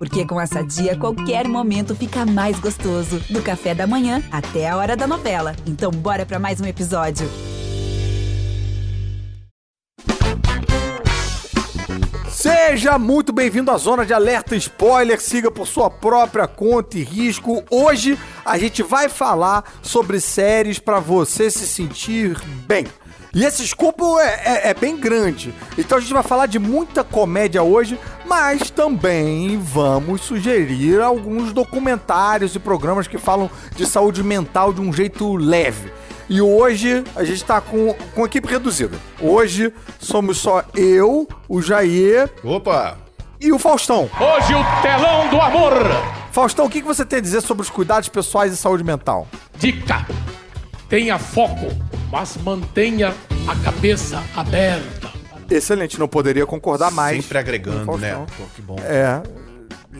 Porque com essa dia, qualquer momento fica mais gostoso. Do café da manhã até a hora da novela. Então, bora para mais um episódio. Seja muito bem-vindo à Zona de Alerta Spoiler. Siga por sua própria conta e risco. Hoje a gente vai falar sobre séries para você se sentir bem. E esse escopo é, é, é, bem grande. Então a gente vai falar de muita comédia hoje, mas também vamos sugerir alguns documentários e programas que falam de saúde mental de um jeito leve. E hoje a gente tá com, com equipe reduzida. Hoje somos só eu, o Jair. Opa! E o Faustão. Hoje o telão do amor. Faustão, o que você tem a dizer sobre os cuidados pessoais e saúde mental? Dica: tenha foco, mas mantenha a cabeça aberta. Excelente, não poderia concordar mais. Sempre agregando, né? Pô, que bom. É,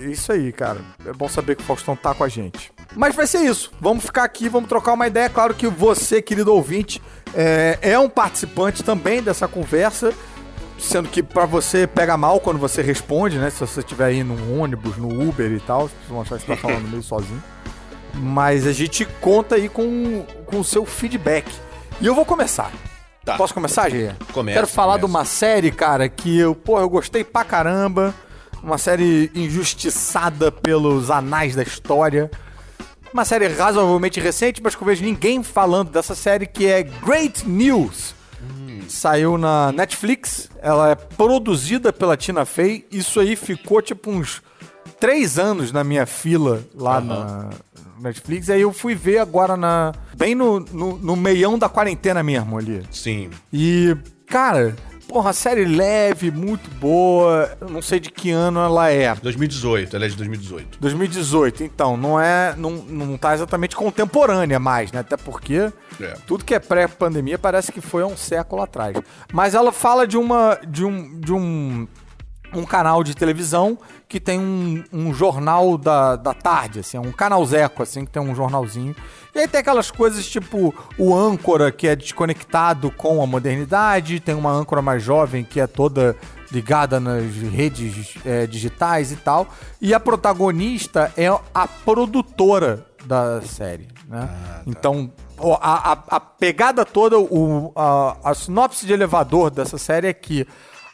isso aí, cara. É bom saber que o Faustão tá com a gente. Mas vai ser isso. Vamos ficar aqui, vamos trocar uma ideia. Claro que você, querido ouvinte, é, é um participante também dessa conversa. Sendo que para você pega mal quando você responde, né? Se você estiver aí no ônibus, no Uber e tal, vocês vão achar que você tá falando meio sozinho. Mas a gente conta aí com, com o seu feedback. E eu vou começar. Tá. Posso começar, Gê? Começa. Quero falar começa. de uma série, cara, que eu, pô, eu gostei pra caramba. Uma série injustiçada pelos anais da história. Uma série razoavelmente recente, mas que eu vejo ninguém falando dessa série, que é Great News. Hum. Saiu na Netflix, ela é produzida pela Tina Fey. Isso aí ficou tipo uns três anos na minha fila lá uhum. na Netflix. Aí eu fui ver agora na. Bem no, no, no meião da quarentena mesmo ali. Sim. E, cara, Porra, série leve, muito boa. Eu não sei de que ano ela é. 2018, ela é de 2018. 2018, então, não é. Não, não tá exatamente contemporânea mais, né? Até porque é. tudo que é pré-pandemia parece que foi há um século atrás. Mas ela fala de uma. de um. de um um canal de televisão que tem um, um jornal da, da tarde, assim, um canalzeco, assim, que tem um jornalzinho. E aí tem aquelas coisas tipo o âncora que é desconectado com a modernidade, tem uma âncora mais jovem que é toda ligada nas redes é, digitais e tal. E a protagonista é a produtora da série, né? Ah, tá. Então, a, a, a, pegada toda, o, a, a sinopse de elevador dessa série é que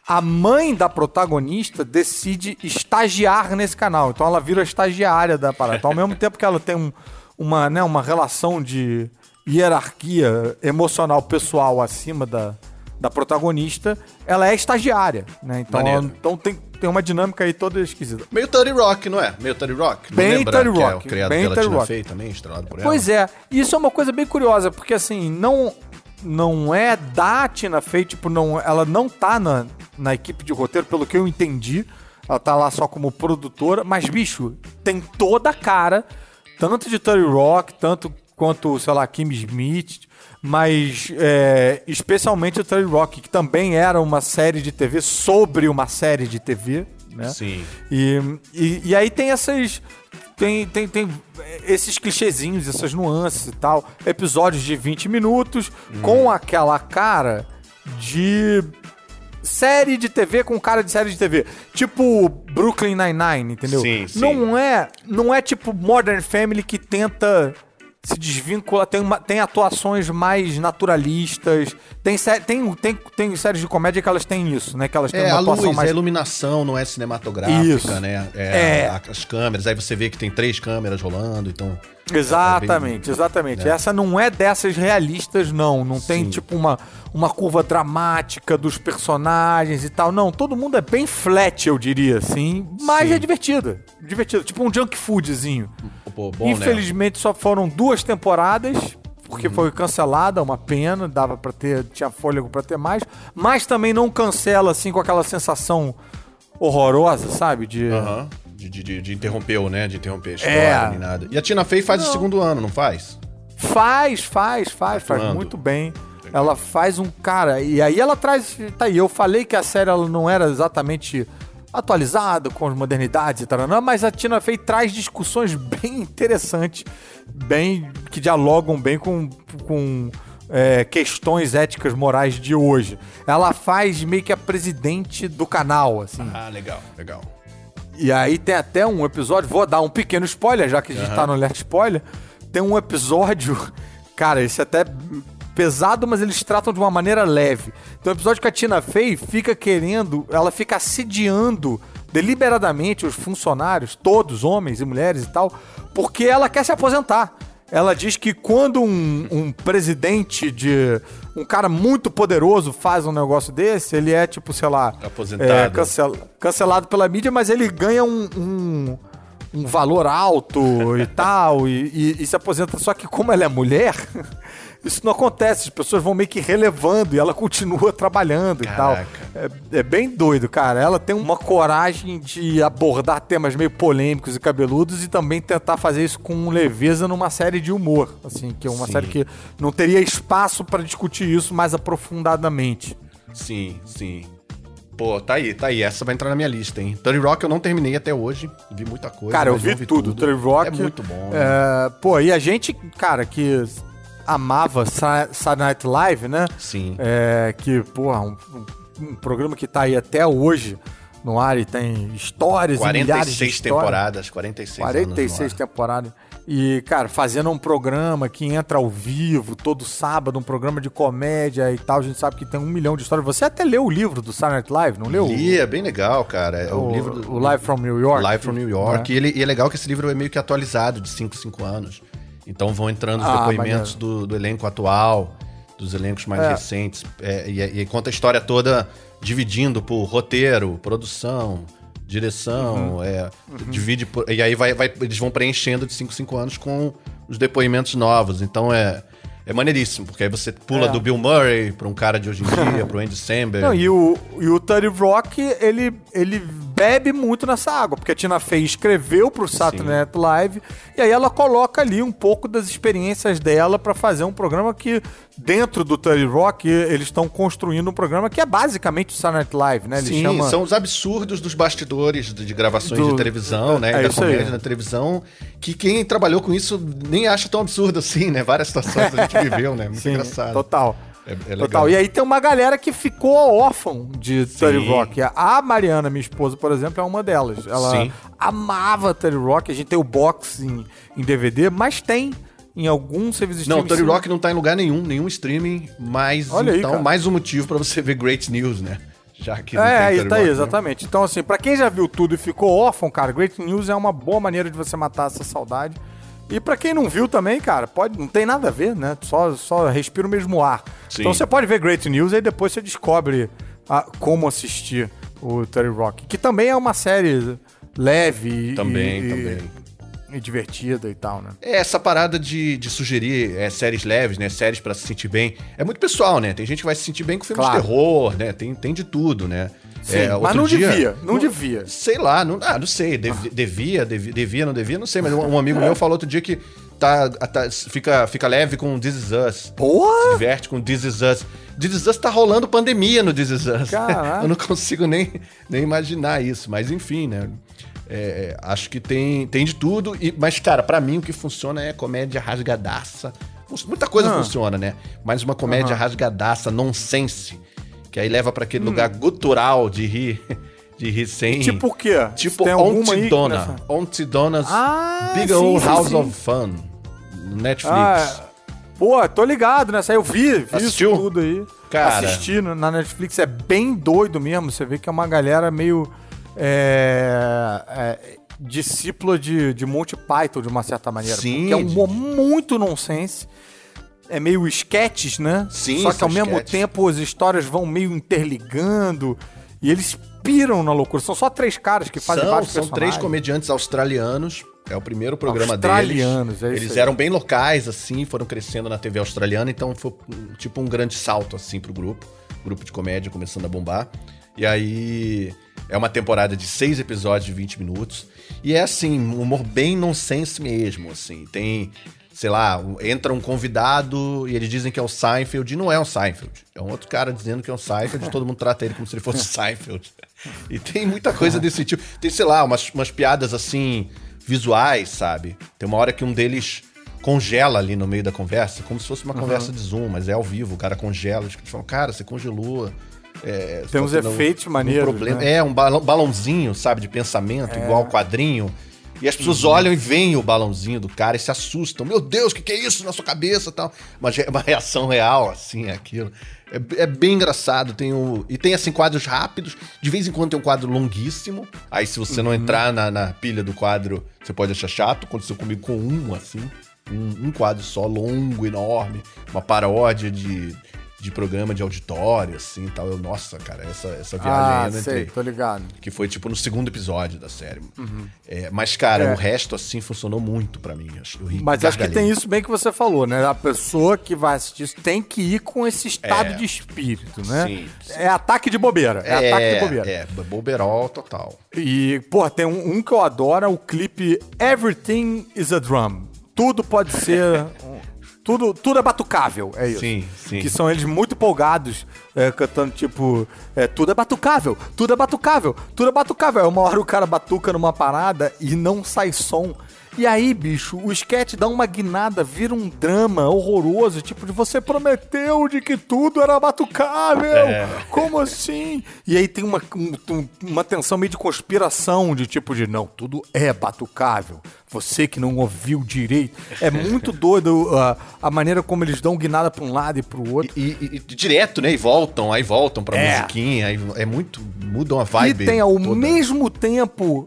a mãe da protagonista decide estagiar nesse canal. Então ela vira estagiária da parada. Então, ao mesmo tempo que ela tem um, uma, né, uma relação de hierarquia emocional pessoal acima da, da protagonista, ela é estagiária, né? Então, ela, então tem, tem uma dinâmica aí toda esquisita. Meio Tony Rock, não é? Meio Tony Rock. Não bem Tony Rock. É o criado bem pela Tina Fey também, estrelado por ela. Pois é. Isso é uma coisa bem curiosa, porque assim, não não é da Tina Fey, tipo, não, ela não tá na, na equipe de roteiro, pelo que eu entendi. Ela tá lá só como produtora, mas, bicho, tem toda a cara, tanto de Tony Rock, tanto quanto, sei lá, Kim Smith, mas é, especialmente o Tony Rock, que também era uma série de TV sobre uma série de TV, né? Sim. E, e, e aí tem essas tem, tem, tem esses clichêzinhos, essas nuances e tal. Episódios de 20 minutos hum. com aquela cara de série de TV com cara de série de TV. Tipo Brooklyn Nine-Nine, entendeu? Sim, sim. Não é, não é tipo Modern Family que tenta se desvincula, tem, uma, tem atuações mais naturalistas, tem, tem, tem, tem séries de comédia que elas têm isso, né? Que elas têm é, uma a atuação luz, mais... a iluminação não é cinematográfica, isso. né? É, é. as câmeras, aí você vê que tem três câmeras rolando, então... Exatamente, é bem, exatamente. Né? Essa não é dessas realistas, não. Não tem, Sim. tipo, uma, uma curva dramática dos personagens e tal. Não, todo mundo é bem flat, eu diria, assim. Mas Sim. é divertido. Divertido. Tipo um junk foodzinho. Pô, bom, Infelizmente né? só foram duas temporadas, porque uhum. foi cancelada, uma pena, dava para ter, tinha fôlego para ter mais, mas também não cancela assim com aquela sensação horrorosa, sabe? De uhum. de, de, de, interrompeu, né? De interromper a história, é. nem nada. E a Tina Fey faz não. o segundo ano, não faz? Faz, faz, faz, faz muito bem. Ela faz um cara. E aí ela traz. Tá aí, eu falei que a série ela não era exatamente atualizado com as modernidades e tal, mas a Tina Fey traz discussões bem interessantes, bem que dialogam bem com, com é, questões éticas morais de hoje. Ela faz meio que a presidente do canal, assim. Ah, legal, legal. E aí tem até um episódio, vou dar um pequeno spoiler, já que a gente uhum. tá no alert spoiler. Tem um episódio, cara, esse até pesado, mas eles tratam de uma maneira leve. Tem um episódio que a Tina Fey fica querendo, ela fica assediando deliberadamente os funcionários, todos, homens e mulheres e tal, porque ela quer se aposentar. Ela diz que quando um, um, presidente de. um cara muito poderoso faz um negócio desse, ele é tipo, sei lá. Aposentado. É, cancel, cancelado pela mídia, mas ele ganha um, um, um valor alto e tal, e, e, e se aposenta. Só que, como ela é mulher. Isso não acontece, as pessoas vão meio que relevando e ela continua trabalhando Caraca. e tal. É, é, bem doido, cara. Ela tem uma coragem de abordar temas meio polêmicos e cabeludos e também tentar fazer isso com leveza numa série de humor, assim, que é uma Sim. série que não teria espaço para discutir isso mais aprofundadamente. Sim, sim. Pô, tá aí, tá aí. Essa vai entrar na minha lista, hein? Tony Rock eu não terminei até hoje. Vi muita coisa. Cara, eu vi, vi tudo. Tony Rock. É muito bom. Né? É... Pô, e a gente, cara, que amava Saturday Night Live, né? Sim. É, que, porra, um, um, programa que tá aí até hoje no ar e tem histórias 46 milhares de histórias. temporadas, 46 46 temporadas. E, cara, fazendo um programa que entra ao vivo todo sábado, um programa de comédia e tal. A gente sabe que tem um milhão de histórias. Você até leu o livro do Saturday Night Live, não leu? Li, é bem legal, cara. É o, o livro do, o Live from New York. Live from New York. Né? E, ele, e é legal que esse livro é meio que atualizado de 5, 5 anos. Então vão entrando os ah, depoimentos do, do, elenco atual, dos elencos mais é. recentes. É, e, e, conta a história toda dividindo por roteiro, produção, direção. Uhum. É, uhum. Divide por, E aí vai, vai, eles vão preenchendo de 5 5 anos com os depoimentos novos. Então é é maneiríssimo, porque aí você pula é. do Bill Murray pra um cara de hoje em dia, pro Andy Samberg. Não, e o, e o Tony Rock, ele, ele bebe muito nessa água, porque a Tina Fey escreveu pro Saturday Night Live, e aí ela coloca ali um pouco das experiências dela para fazer um programa que, dentro do Tony Rock, eles estão construindo um programa que é basicamente o Saturday Night Live, né? Ele Sim, chama... são os absurdos dos bastidores de gravações do... de televisão, né? É da comédia aí. na televisão, que quem trabalhou com isso nem acha tão absurdo assim, né? Várias situações a gente viveu, né? Muito Sim, engraçado. Total. É, é Total. E aí tem uma galera que ficou órfão de Terry Rock. A Mariana, minha esposa, por exemplo, é uma delas. Ela Sim. amava Terry Rock. A gente tem o box em, em DVD, mas tem em algum serviço de. Não, Terry Rock não tá em lugar nenhum, nenhum streaming, mas Olha então aí, mais um motivo para você ver Great News, né? Já que É, aí tá aí, né? exatamente. Então, assim, para quem já viu tudo e ficou órfão, cara, Great News é uma boa maneira de você matar essa saudade. E para quem não viu também, cara, pode, não tem nada a ver, né? Só, só respira o mesmo ar. Sim. Então você pode ver Great News e depois você descobre a, como assistir o Terry Rock. Que também é uma série leve também, e, também. e divertida e tal, né? É, essa parada de, de sugerir é, séries leves, né? Séries para se sentir bem. É muito pessoal, né? Tem gente que vai se sentir bem com filmes claro. de terror, né? Tem, tem de tudo, né? Sim, é, mas não dia, devia, não, devia. Sei lá, não, ah, não sei, dev, ah. devia, devia, devia, não devia, não sei, mas um, um amigo meu falou outro dia que tá, tá, fica, fica leve com This Is Us. Porra! Se diverte com This Is Us. This Is Us tá rolando pandemia no This Is Us. Eu não consigo nem, nem imaginar isso, mas enfim, né? É, acho que tem, tem de tudo, e, mas, cara, para mim o que funciona é comédia rasgadaça. Muita coisa ah. funciona, né? Mas uma comédia uhum. rasgadaça, nonsense que aí leva para aquele hum. lugar gutural de rir. De rir sem. Tipo o quê? Tipo. Auntie Donna's ah, Big sim, Old sim, House sim. of Fun. Netflix. Ah, pô, tô ligado nessa. Eu vi, vi Assistiu? isso tudo aí. Cara. Assisti na Netflix. É bem doido mesmo. Você vê que é uma galera meio. É, é, discípula de, de Monty Python, de uma certa maneira. Sim. Porque é um humor muito nonsense é meio sketches, né? Sim, Só que ao mesmo tempo as histórias vão meio interligando e eles piram na loucura. São só três caras que fazem são, vários São três comediantes australianos. É o primeiro programa australianos, deles. É Eles eram bem locais, assim, foram crescendo na TV australiana, então foi tipo um grande salto, assim, pro grupo. Grupo de comédia começando a bombar. E aí é uma temporada de seis episódios de 20 minutos. E é assim, um humor bem nonsense mesmo, assim. Tem sei lá, entra um convidado e eles dizem que é o Seinfeld e não é o Seinfeld. É um outro cara dizendo que é o Seinfeld e todo mundo trata ele como se ele fosse o Seinfeld. E tem muita coisa desse tipo. Tem, sei lá, umas, umas piadas assim, visuais, sabe? Tem uma hora que um deles congela ali no meio da conversa, como se fosse uma uhum. conversa de Zoom, mas é ao vivo, o cara congela. Eles falam, cara, você congelou. É, Tem uns efeitos maneiros. Um problema. né? É, um balão- balãozinho, sabe, de pensamento, igual quadrinho. E as pessoas olham e veem o balãozinho do cara e se assustam. Meu Deus, o que, que é isso na sua cabeça e tal? Uma, ge- uma reação real, assim, é aquilo. É, é bem engraçado. Tem o, e tem, assim, quadros rápidos. De vez em quando tem um quadro longuíssimo. Aí, se você não entrar na, na pilha do quadro, você pode achar chato. Aconteceu comigo com um, assim. Um, um quadro só, longo, enorme. Uma paródia de, de programa de auditório, assim e tal. Eu, nossa, cara, essa, essa viagem Ah, aí eu não sei, entrei. tô ligado. Que foi, tipo, no segundo episódio da série. É, mas, cara, É. o resto, assim, funcionou muito pra mim. acho- Eu ri, Mas acho que tem isso bem que você falou, né? A pessoa que vai assistir isso tem que ir com esse estado É. de espírito, né? Sim, sim. É ataque de bobeira. É, ataque de bobeira. É, boberol total. E, pô, tem um, um que eu adoro, é o clipe Everything is a Drum. Tudo pode ser. tudo, tudo é batucável, é isso. Sim, sim. Que são eles muito empolgados, é, cantando tipo: é, tudo é batucável, tudo é batucável, tudo é batucável. Uma hora o cara batuca numa parada e não sai som. E aí, bicho, o sketch dá uma guinada, vira um drama horroroso, tipo de você prometeu de que tudo era batucável. É. Como assim? E aí tem uma, um- um- uma tensão meio de conspiração, de tipo de não, tudo é batucável. Você que não ouviu direito. É muito doido uh, a maneira como eles dão guinada pra um lado e pro outro. E, e- e direto, né? E voltam, aí voltam pra É. musiquinha. Aí é muito. Mudam a vibe. e tem ao toda. mesmo tempo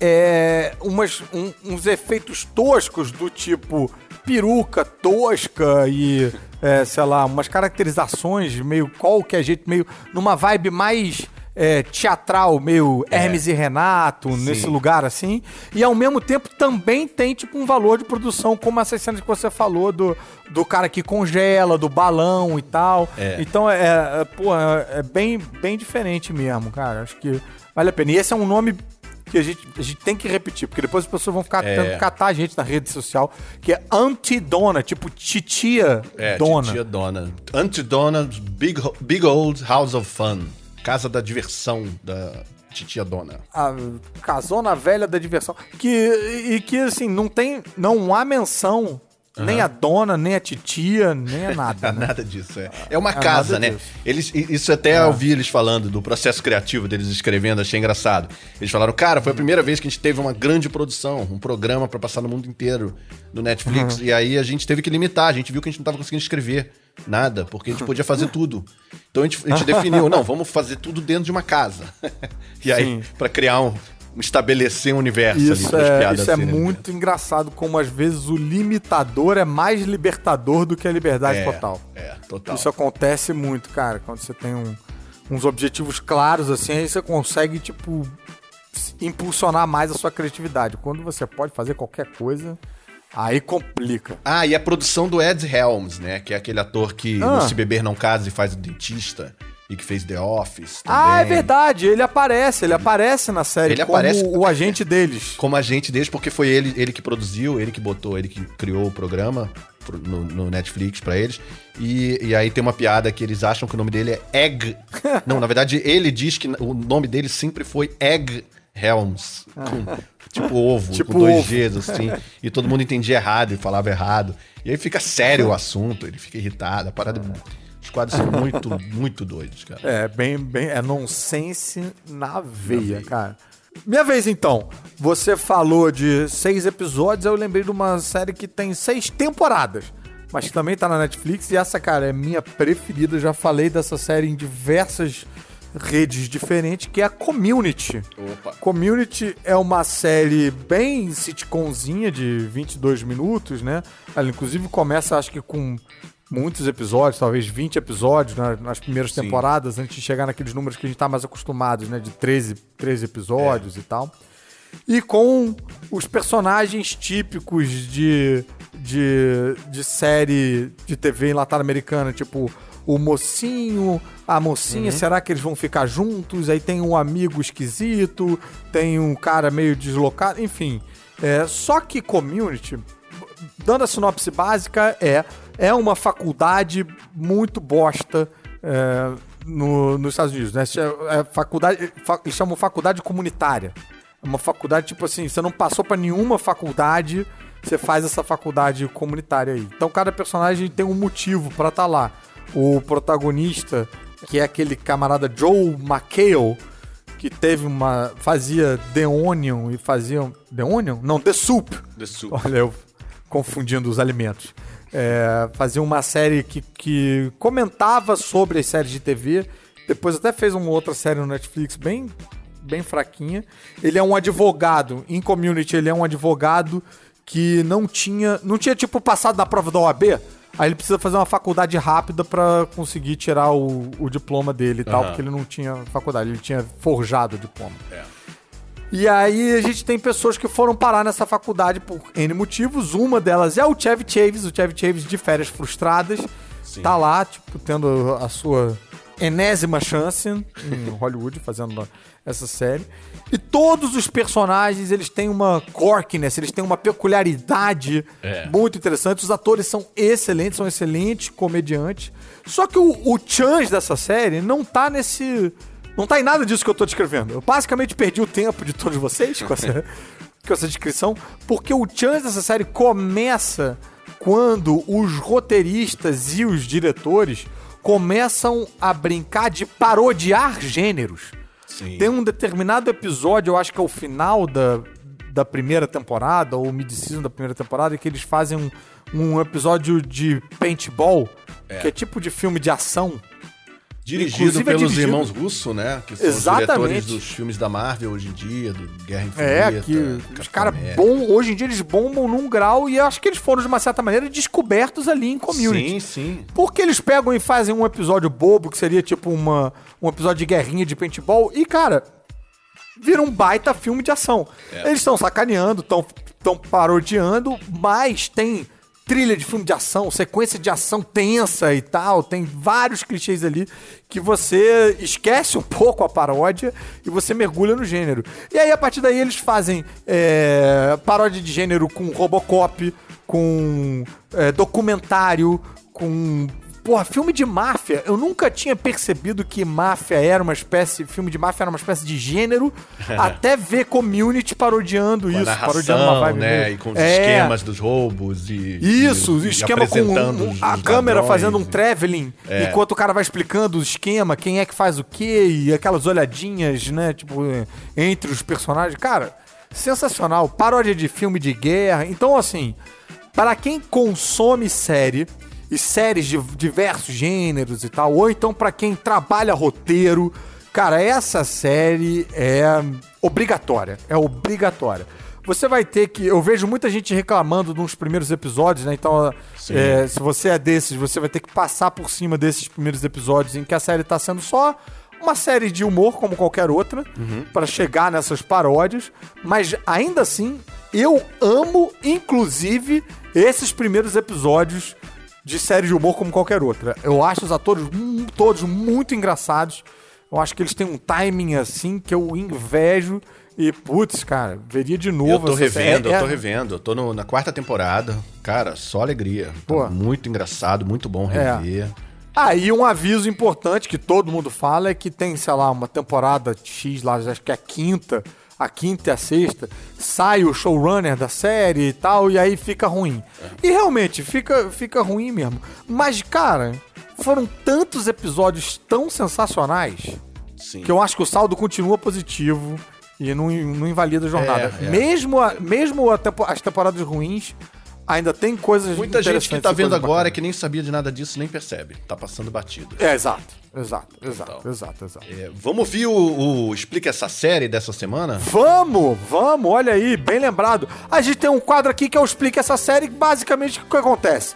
é, umas, um- uns efeitos toscos do tipo peruca tosca e, é, sei lá, umas caracterizações meio qualquer jeito, meio numa vibe mais é, teatral, meio Hermes e Renato, nesse lugar assim. E ao mesmo tempo também tem tipo um valor de produção, como essas cenas que você falou do, do cara que congela, do balão e tal. É. Então é, é, pô, é é bem, bem diferente mesmo, cara. Acho que vale a pena. E esse é um nome que a gente, a gente tem que repetir, porque depois as pessoas vão ficar É. tentando catar a gente na rede social, que é anti-dona, tipo titia É, dona. Titia Dona. Antidona, Big, Big Old House of Fun. Casa da diversão da Titia Dona. A casona velha da diversão. Que, e que, assim, não tem. Não há menção. Nem a dona, nem a titia, nem a nada. né? Nada disso, é. É uma É casa, né? disso. Eles, isso até eu ouvi eles falando do processo criativo deles escrevendo, achei engraçado. Eles falaram, cara, foi a primeira vez que a gente teve uma grande produção, um programa pra passar no mundo inteiro no Netflix. Uhum. E aí a gente teve que limitar, a gente viu que a gente não tava conseguindo escrever nada, porque a gente podia fazer tudo. Então a gente, a gente definiu, não, vamos fazer tudo dentro de uma casa. e aí, pra criar um. Estabelecer um universo ali Isso pras é, piadas isso é serem muito engraçado, como às vezes o limitador é mais libertador do que a liberdade É, total. É, total. Isso acontece muito, cara. Quando você tem um- uns objetivos claros, assim, aí você consegue, tipo, impulsionar mais a sua criatividade. Quando você pode fazer qualquer coisa, aí complica. Ah, e a produção do Ed Helms, né? Que é aquele ator que Ah. no Se Beber Não Casa e faz o dentista e que fez The Office também. Ah, é verdade. Ele aparece, ele aparece na série Ele como aparece- o agente deles. Como agente deles, porque foi ele, ele que produziu, ele que botou, ele que criou o programa pro- no, no Netflix pra eles. E, e aí tem uma piada que eles acham que o nome dele é Egg. Não, na verdade, ele diz que o nome dele sempre foi Egg Helms. com- tipo ovo, Tipo com dois ovo. Gs, assim. E todo mundo entendia errado e falava errado. E aí fica sério o assunto, ele fica irritado. A parada. Os quadros são muito, muito doidos, cara. É, bem, bem, é nonsense na veia, cara. Minha vez então. Você falou de seis episódios, eu lembrei de uma série que tem seis temporadas, mas que também tá na Netflix. E essa, cara, é minha preferida. Eu já falei dessa série em diversas redes diferentes, que é a Community. Opa. Community é uma série bem sitcomzinha de 22 minutos, né? Ela inclusive começa, acho que com muitos episódios, talvez 20 episódios na- nas primeiras Sim. temporadas, antes de chegar naqueles números que a gente tá mais acostumados, né? De 13, 13 episódios e tal. E com os personagens típicos de, de, de série de TV latino-americana, tipo o mocinho, a mocinha, será que eles vão ficar juntos? Aí tem um amigo esquisito, tem um cara meio deslocado, enfim. É, só que Community, dando a sinopse básica, é, é uma faculdade muito bosta é, no- nos Estados Unidos, né? É, é faculdade, fa- eles chamam faculdade comunitária. É uma faculdade, tipo assim, você não passou pra nenhuma faculdade, você faz essa faculdade comunitária aí. Então cada personagem tem um motivo pra estar lá. O protagonista, que é aquele camarada Joe McHale, que teve uma. fazia The Onion e fazia. The Onion? Não, The Soup. The Soup. Olha, eu confundindo os alimentos. É, fazia uma série que, que comentava sobre as séries de TV. Depois até fez uma outra série no Netflix bem, bem fraquinha. Ele é um advogado. Em community, ele é um advogado que não tinha. Não tinha, tipo, passado na prova da OAB. Aí ele precisa fazer uma faculdade rápida para conseguir tirar o, o diploma dele e tal, porque ele não tinha faculdade, ele tinha forjado o diploma. É. E aí a gente tem pessoas que foram parar nessa faculdade por N motivos. Uma delas é o Chevy Chaves, o Chevy Chaves de férias frustradas. Sim. Tá lá, tipo, tendo a sua enésima chance em Hollywood, fazendo essa série. E todos os personagens, eles têm uma quirkiness, eles têm uma peculiaridade É. muito interessante. Os atores são excelentes, são excelentes comediantes. Só que o, o Chance dessa série não tá nesse... Não tá em nada disso que eu tô descrevendo. Eu basicamente perdi o tempo de todos vocês com essa, com essa descrição, porque o Chance dessa série começa quando os roteiristas e os diretores começam a brincar de parodiar gêneros. Sim. Tem um determinado episódio, eu acho que é o final da, da primeira temporada, ou mid-season da primeira temporada, que eles fazem um, um episódio de paintball, que é tipo de filme de ação. Dirigido Inclusive é pelos dirigido- irmãos Russo, né? Que são Exatamente. os diretores dos filmes da Marvel hoje em dia, do Guerra Infinita. É, que os caras bom, hoje em dia eles bombam num grau e eu acho que eles foram, de uma certa maneira, descobertos ali em community. Sim, sim. Porque eles pegam e fazem um episódio bobo, que seria tipo uma, um episódio de guerrinha de paintball, e, cara, vira um baita filme de ação. Eles estão sacaneando, estão parodiando, mas tem trilha de filme de ação, sequência de ação tensa e tal, tem vários clichês ali que você esquece um pouco a paródia e você mergulha no gênero. E aí, a partir daí, eles fazem é, paródia de gênero com Robocop, com é, documentário, com. Porra, filme de máfia. Eu nunca tinha percebido que máfia era uma espécie. Filme de máfia era uma espécie de gênero. até ver community parodiando Com isso. parodiando uma narração, vibe né? E com os É. esquemas dos roubos e... Isso, e, o esquema com um- a câmera fazendo um e- traveling, É. enquanto o cara vai explicando o esquema, quem é que faz o quê, e aquelas olhadinhas, né, tipo, entre os personagens. Cara, sensacional. Paródia de filme de guerra. Então, assim, para quem consome série e séries de diversos gêneros e tal, ou então para quem trabalha roteiro, cara, essa série é obrigatória. É obrigatória. Você vai ter que. Eu vejo muita gente reclamando nos primeiros episódios, né? Então, é, se você é desses, você vai ter que passar por cima desses primeiros episódios em que a série tá sendo só uma série de humor, como qualquer outra, pra chegar nessas paródias. Mas ainda assim, eu amo, inclusive, esses primeiros episódios de série de humor como qualquer outra. Eu acho os atores todos muito engraçados. Eu acho que eles têm um timing assim que eu invejo. E, putz, cara, veria de novo. Eu tô essa série. revendo, eu tô É- revendo. Eu tô no- na quarta temporada. Cara, só alegria. Pô. Tá muito engraçado, muito bom É. rever. Ah, e um aviso importante que todo mundo fala é que tem, sei lá, uma temporada X lá, acho que é a quinta, a quinta e a sexta, sai o showrunner da série e tal, e aí fica ruim. E realmente, fica, fica ruim mesmo. Mas, cara, foram tantos episódios tão sensacionais Sim. que eu acho que o saldo continua positivo e não, não invalida a jornada. É, é. Mesmo, a- mesmo a tempo- as temporadas ruins, ainda tem coisas Muita gente que tá vendo agora bacanas. que nem sabia de nada disso nem percebe. Tá passando batido. É, exato, exato, exato, Então. exato, exato. É, vamos ouvir o, o Explica essa série dessa semana? Vamos, vamos, olha aí, bem lembrado. A gente tem um quadro aqui que eu explico essa série, basicamente o que acontece?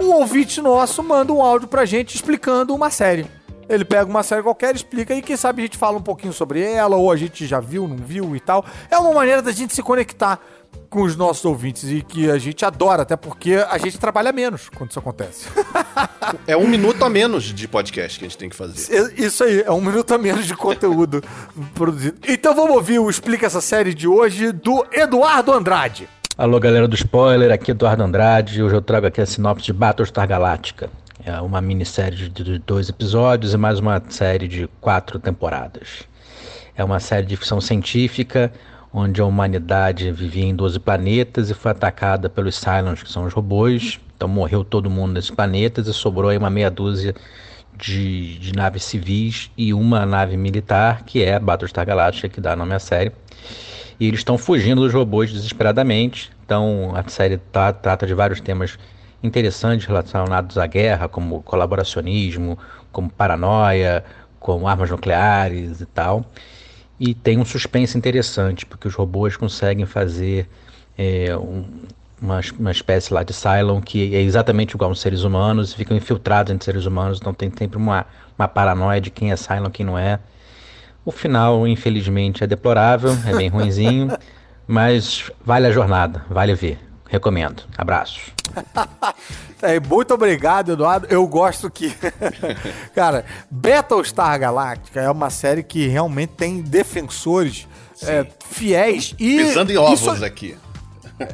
Um ouvinte nosso manda um áudio pra gente explicando uma série. Ele pega uma série qualquer, explica e quem sabe a gente fala um pouquinho sobre ela, ou a gente já viu, não viu e tal. É uma maneira da gente se conectar com os nossos ouvintes e que a gente adora, até porque a gente trabalha menos quando isso acontece. É um minuto a menos de podcast que a gente tem que fazer. Isso aí, é um minuto a menos de conteúdo produzido. Então vamos ouvir o Explica essa série de hoje do Eduardo Andrade. Alô, galera do spoiler, aqui é Eduardo Andrade. Hoje eu trago aqui a sinopse de Battlestar Galactica. É uma minissérie de dois episódios e mais uma série de quatro temporadas. É uma série de ficção científica onde a humanidade vivia em 12 planetas e foi atacada pelos Cylons, que são os robôs. Então morreu todo mundo nesses planetas e sobrou aí uma meia dúzia de, de naves civis e uma nave militar, que é a Battlestar Galactica, que dá nome à série. E eles estão fugindo dos robôs desesperadamente. Então a série tá, trata de vários temas interessantes relacionados à guerra, como colaboracionismo, como paranoia, como armas nucleares e tal. E tem um suspense interessante, porque os robôs conseguem fazer é, um, uma, uma espécie lá de Cylon que é exatamente igual aos seres humanos, ficam infiltrados entre seres humanos, então tem sempre uma, uma paranoia de quem é Cylon e quem não é. O final, infelizmente, é deplorável, é bem ruinzinho, mas vale a jornada, vale ver. Recomendo. Abraços. é, muito obrigado, Eduardo. Eu gosto que. Cara, Battlestar Galactica é uma série que realmente tem defensores é, fiéis e. Pisando em ovos isso... aqui.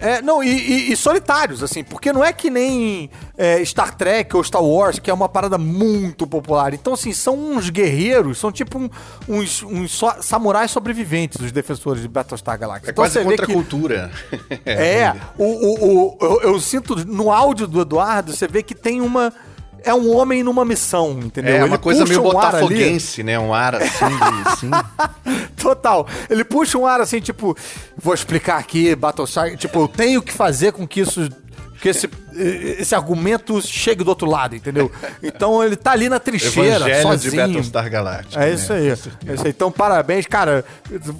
É, não, e, e, e, solitários, assim, porque não é que nem é, Star Trek ou Star Wars, que é uma parada muito popular. Então, assim, são uns guerreiros, são tipo um, uns, uns so, samurais sobreviventes, os defensores de Battlestar Galactica. É então, quase contra a cultura. é, o, o, o eu, eu sinto no áudio do Eduardo, você vê que tem uma é um homem numa missão, entendeu? É, uma coisa meio um botafoguense, né? Um ar assim, assim. Total. Ele puxa um ar assim, tipo, vou explicar aqui, Battlestar, tipo, eu tenho que fazer com que isso que esse, esse argumento chegue do outro lado, entendeu? Então ele tá ali na trincheira, Evangelho sozinho. de Battlestar Galactica. É isso né? aí. É isso aí. Então, parabéns, cara.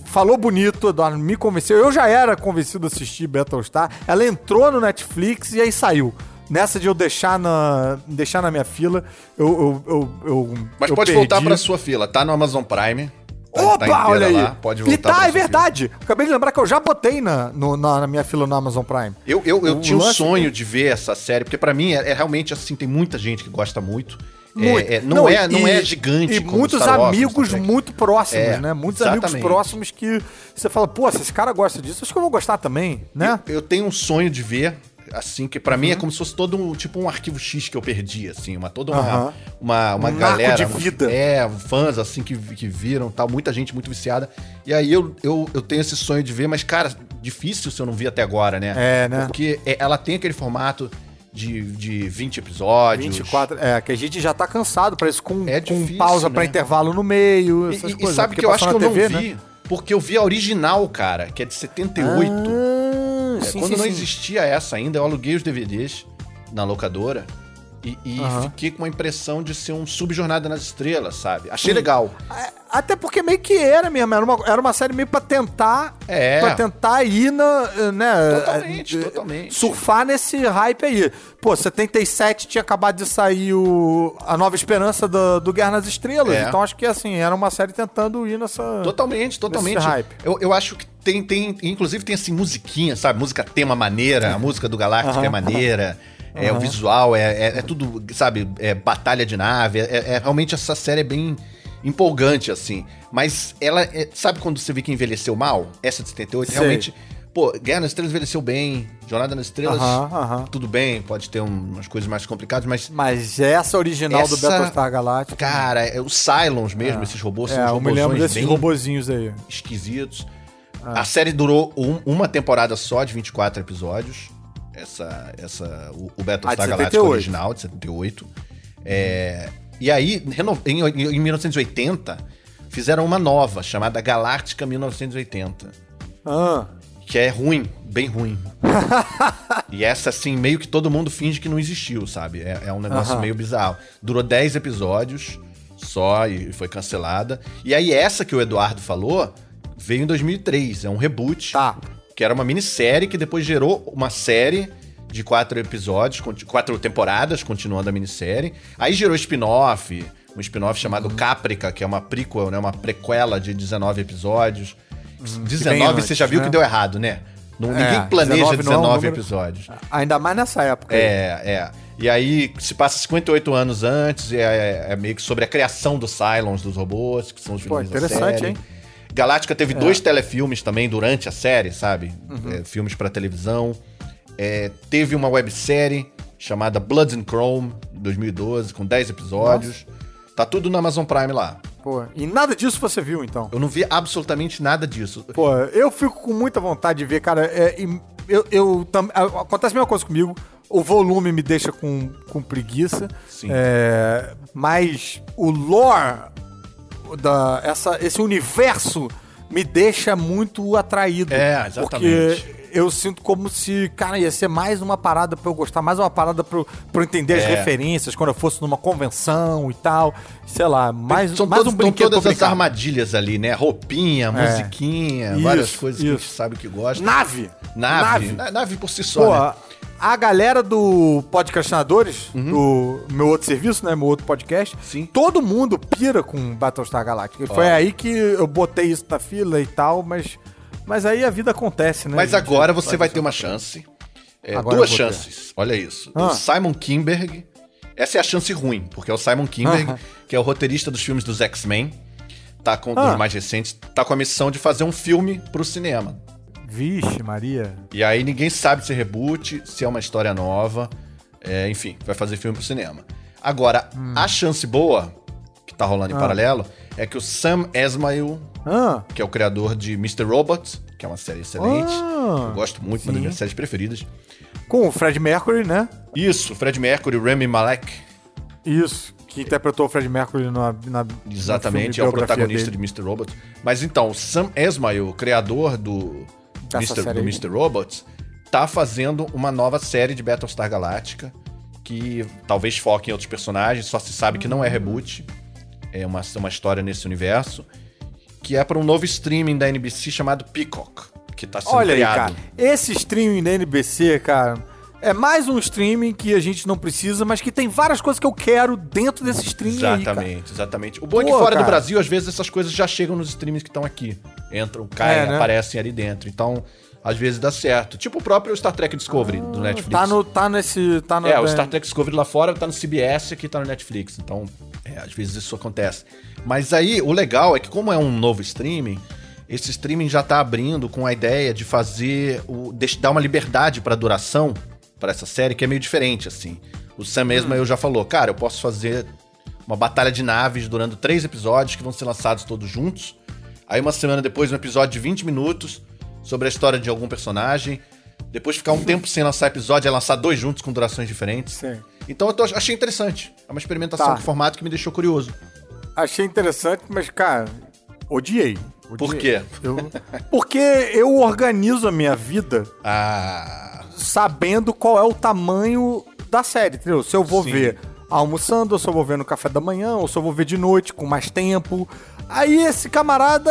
Falou bonito, Eduardo, me convenceu. Eu já era convencido a assistir Battlestar. Ela entrou no Netflix e aí saiu nessa de eu deixar na, deixar na minha fila, eu. eu, eu, eu Mas eu pode perdi. voltar pra sua fila, tá no Amazon Prime. Tá, Opa, tá olha aí. Lá, pode voltar. E tá, é verdade. Fila. Acabei de lembrar que eu já botei na, no, na, na, minha fila no Amazon Prime. Eu, eu, eu tinha um sonho de ver essa série, porque para mim é, é, realmente assim, tem muita gente que gosta muito. É, é, não, não, é, não é gigante. E muitos Wars, amigos muito próximos, é, né? Muitos exatamente. amigos próximos que você fala, pô, se esse cara gosta disso, acho que eu vou gostar também, né? Eu, eu tenho um sonho de ver assim, que para uhum. mim é como se fosse todo um, tipo um arquivo X que eu perdi, assim, uma toda uma, uhum. uma, uma um galera. de vida. É, fãs, assim, que, que viram tal, muita gente muito viciada. E aí eu, eu, eu tenho esse sonho de ver, mas, cara, difícil se eu não vi até agora, né? É, né? Porque é, ela tem aquele formato de, de 20 episódios. 24, é, que a gente já tá cansado para isso, com, é difícil, com pausa né? para intervalo no meio, essas e, coisas. E sabe que eu acho que eu TV, não vi? Né? Porque eu vi a original, cara, que é de 78. Ah, sim, quando sim, não sim. existia essa ainda, eu aluguei os DVDs na locadora. E, e uhum. fiquei com uma impressão de ser um subjornada nas estrelas, sabe? Achei legal. É, até porque meio que era mesmo, era uma, era uma série meio pra tentar. É. Pra tentar ir na. Né, totalmente, é, totalmente. Surfar nesse hype aí. Pô, 77 tinha acabado de sair o, a nova esperança do, do Guerra nas Estrelas. É. Então acho que assim, era uma série tentando ir nessa. Totalmente, totalmente. hype. Eu, eu acho que tem, tem. Inclusive tem assim, musiquinha, sabe? Música tema maneira, a música do Galáctica uhum. é maneira. É o visual, é, é, é, tudo, sabe, é batalha de nave. É, é, realmente essa série é bem empolgante, assim. Mas ela, é, sabe quando você vê que envelheceu mal? Essa de 78, Sei. realmente. Pô, Guerra nas Estrelas envelheceu bem, Jornada nas Estrelas, tudo bem, pode ter umas coisas mais complicadas, mas. Mas essa original essa, do Battlestar Galactica. Cara, é, os Cylons mesmo, é. esses robôs, é, eu me lembro desses robozinhos aí. Esquisitos. A série durou um, uma temporada só, de 24 episódios essa, essa, o, o Battlestar Galactica original, de 78. É, e aí, em, em 1980, fizeram uma nova, chamada Galáctica 1980. Ah. Que é ruim, bem ruim. e essa, assim, meio que todo mundo finge que não existiu, sabe? É, é um negócio meio bizarro. Durou 10 episódios só e foi cancelada. E aí, essa que o Eduardo falou veio em 2003. É um reboot. Tá que era uma minissérie que depois gerou uma série de quatro episódios, quatro temporadas, continuando a minissérie. Aí gerou spin-off, um spin-off chamado uhum. Caprica, que é uma prequel, né? Uma prequela de 19 episódios. Uhum, 19 você já viu né? que deu errado, né? Não, é, ninguém planeja 19, 19 é um episódios. Ainda mais nessa época. É, aí. é. E aí se passa 58 anos antes, e é, é, meio que sobre a criação dos Cylons, dos robôs, que são os vilões Pô, interessante, hein? Galáctica teve é. dois telefilmes também durante a série, sabe? Uhum. É, filmes para televisão. É, teve uma websérie chamada Bloods and Chrome, 2012, com 10 episódios. Nossa. Tá tudo no Amazon Prime lá. Pô, e nada disso você viu, então? Eu não vi absolutamente nada disso. Pô, eu fico com muita vontade de ver, cara. É, eu, eu, tam, acontece a mesma coisa comigo. O volume me deixa com, com preguiça. Sim. É, mas o lore, da, essa, esse universo me deixa muito atraído. É, exatamente. Porque eu sinto como se, cara, ia ser mais uma parada pra eu gostar, mais uma parada pra eu, pra eu entender as É. referências quando eu fosse numa convenção e tal. Sei lá, mais, São mais todos, um brinquedo todas pra as armadilhas ali, né? Roupinha, musiquinha, Isso, várias coisas que a isso. gente sabe que gosta. Nave! Nave. Nave, nave por si só, Pô, né? A galera do Podcastinadores, do meu outro serviço, né? Meu outro podcast, Uhum. Sim. todo mundo pira com Battlestar Galactica. Foi aí que eu botei isso na fila e tal, mas, mas aí a vida acontece, né? Mas gente? agora você vai ter uma chance. É, duas vou ter. chances. Olha isso. Ah. O Simon Kimberg. Essa é a chance ruim, porque é o Simon Kimberg, Aham. que é o roteirista dos filmes dos X-Men, tá com Ah. dos mais recentes, tá com a missão de fazer um filme pro cinema. Vixe, Maria. E aí ninguém sabe se é reboot, se é uma história nova. É, enfim, vai fazer filme pro cinema. Agora, a chance boa, que tá rolando em Ah. paralelo, é que o Sam Esmail, Ah, que é o criador de Mr. Robot, que é uma série excelente. Ah, eu gosto muito, uma das sim. minhas séries preferidas. com o Fred Mercury, né? Isso, Fred Mercury, Rami Malek, Isso. Que interpretou o Fred Mercury na. na exatamente, é o protagonista dele. de Mr. Robot. Mas então, o Sam Esmail, o criador do, Série do aí. Mr. Robot, tá fazendo uma nova série de Battlestar Galactica que talvez foque em outros personagens, só se sabe que não Hum. é reboot. É uma, uma história nesse universo. Que é para um novo streaming da NBC chamado Peacock, que tá sendo Olha aí, criado. cara. Esse streaming da NBC, cara, é mais um streaming que a gente não precisa, mas que tem várias coisas que eu quero dentro desse streaming aí, cara. Exatamente, exatamente. O bom é que fora do cara. Brasil, às vezes essas coisas já chegam nos streams que estão aqui. Entram, caem, É, né? aparecem ali dentro. Então, às vezes dá certo. Tipo o próprio Star Trek Discovery do Netflix. Tá, no, tá nesse. Tá no, É, o Star Trek Discovery lá fora tá no CBS, aqui tá no Netflix. Então, é, às vezes isso acontece. Mas aí, o legal é que como é um novo streaming, esse streaming já tá abrindo com a ideia de fazer, o, de, dar uma liberdade pra duração pra essa série, que é meio diferente, assim. O Sam mesmo eu já falou, cara, eu posso fazer uma batalha de naves durando três episódios que vão ser lançados todos juntos. Aí uma semana depois, um episódio de 20 minutos sobre a história de algum personagem. Depois ficar um tempo sem lançar episódio, é lançar dois juntos com durações diferentes. Sim. Então eu tô- achei interessante. É uma experimentação Tá. com formato que me deixou curioso. Achei interessante, mas, cara, odiei. odiei. Por quê? Eu- porque eu organizo a minha vida Ah. Sabendo qual é o tamanho da série, entendeu? Se eu vou Sim. ver almoçando, ou se eu vou ver no café da manhã, ou se eu vou ver de noite com mais tempo. Aí esse camarada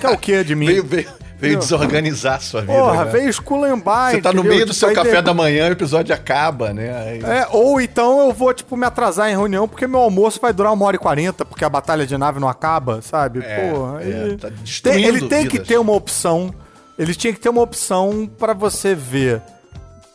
quer o quê de mim? Veio, veio, veio desorganizar a sua vida. Porra, né? veio esculambar, Você tá no entendeu? meio do Tipo, seu aí café de- da manhã, o episódio acaba, né? Aí- É, ou então eu vou, tipo, me atrasar em reunião porque meu almoço vai durar uma hora e quarenta, porque a batalha de nave não acaba, sabe? É, Porra, aí... é, tá Tem- destruindo ele tem que vidas. ter uma opção. Ele tinha que ter uma opção pra você ver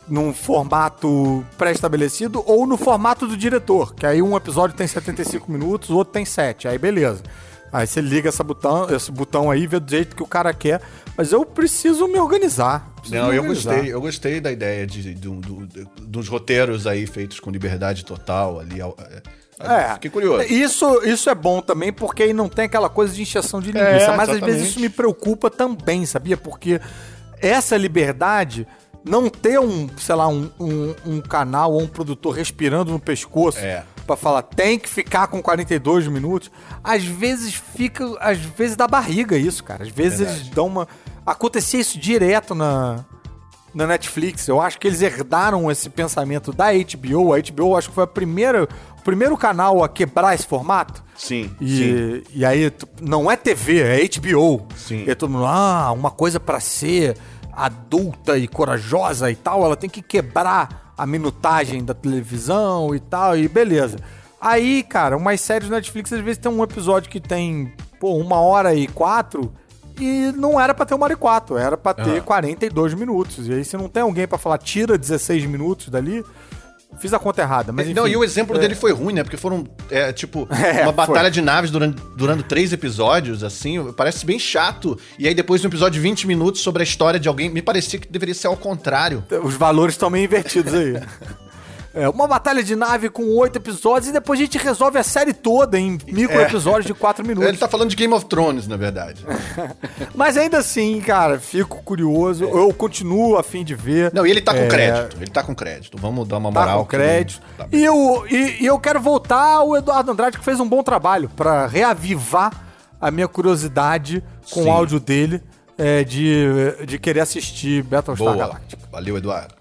num formato pré-estabelecido ou no formato do diretor, que aí um episódio tem 75 minutos, o outro tem 7, aí beleza. Aí você liga essa botão, esse botão aí, vê do jeito que o cara quer, mas eu preciso me organizar. preciso Não, me eu organizar. gostei, eu gostei da ideia de, de, de- dos roteiros aí feitos com liberdade total ali. é, É. Fiquei curioso. Isso, isso é bom também, porque aí não tem aquela coisa de injeção de linguiça. É, mas às exatamente. vezes isso me preocupa também, sabia? Porque essa liberdade, não ter um, sei lá, um, um, um canal ou um produtor respirando no pescoço É. pra falar, tem que ficar com 42 minutos, às vezes fica, às vezes dá barriga isso, cara. Às vezes Verdade. eles dão uma. Acontecia isso direto na, na Netflix. Eu acho que eles herdaram esse pensamento da HBO. A HBO acho que foi a primeira, o primeiro canal a quebrar esse formato. Sim, sim. E, e aí, não é TV, é HBO. Sim. E todo mundo, ah, uma coisa pra ser adulta e corajosa e tal, ela tem que quebrar a minutagem da televisão e tal, e beleza. Aí, cara, umas séries do Netflix às vezes tem um episódio que tem, pô, uma hora e quatro, e não era pra ter uma hora e quatro, era pra ter Aham. 42 minutos. E aí, se não tem alguém pra falar, tira 16 minutos dali, fiz a conta errada. Mas, não, enfim, e o exemplo é. dele foi ruim, né? Porque foram, é, tipo, É, uma foi. batalha de naves durante, durante três episódios, assim, parece bem chato. E aí depois um episódio de 20 minutos sobre a história de alguém, me parecia que deveria ser ao contrário. Os valores estão meio invertidos aí. é, uma batalha de nave com oito episódios e depois a gente resolve a série toda em micro episódios de quatro minutos. Ele tá falando de Game of Thrones, na verdade. Mas ainda assim, cara, fico curioso. Eu continuo a fim de ver. Não, e ele tá com É, crédito. Ele tá com crédito. Vamos dar uma Tá moral. com que- crédito. Tá bem. E eu, e, e eu quero voltar ao Eduardo Andrade, que fez um bom trabalho pra reavivar a minha curiosidade com Sim. o áudio dele é, de, de querer assistir Battlestar Boa. Galactica. Valeu, Eduardo.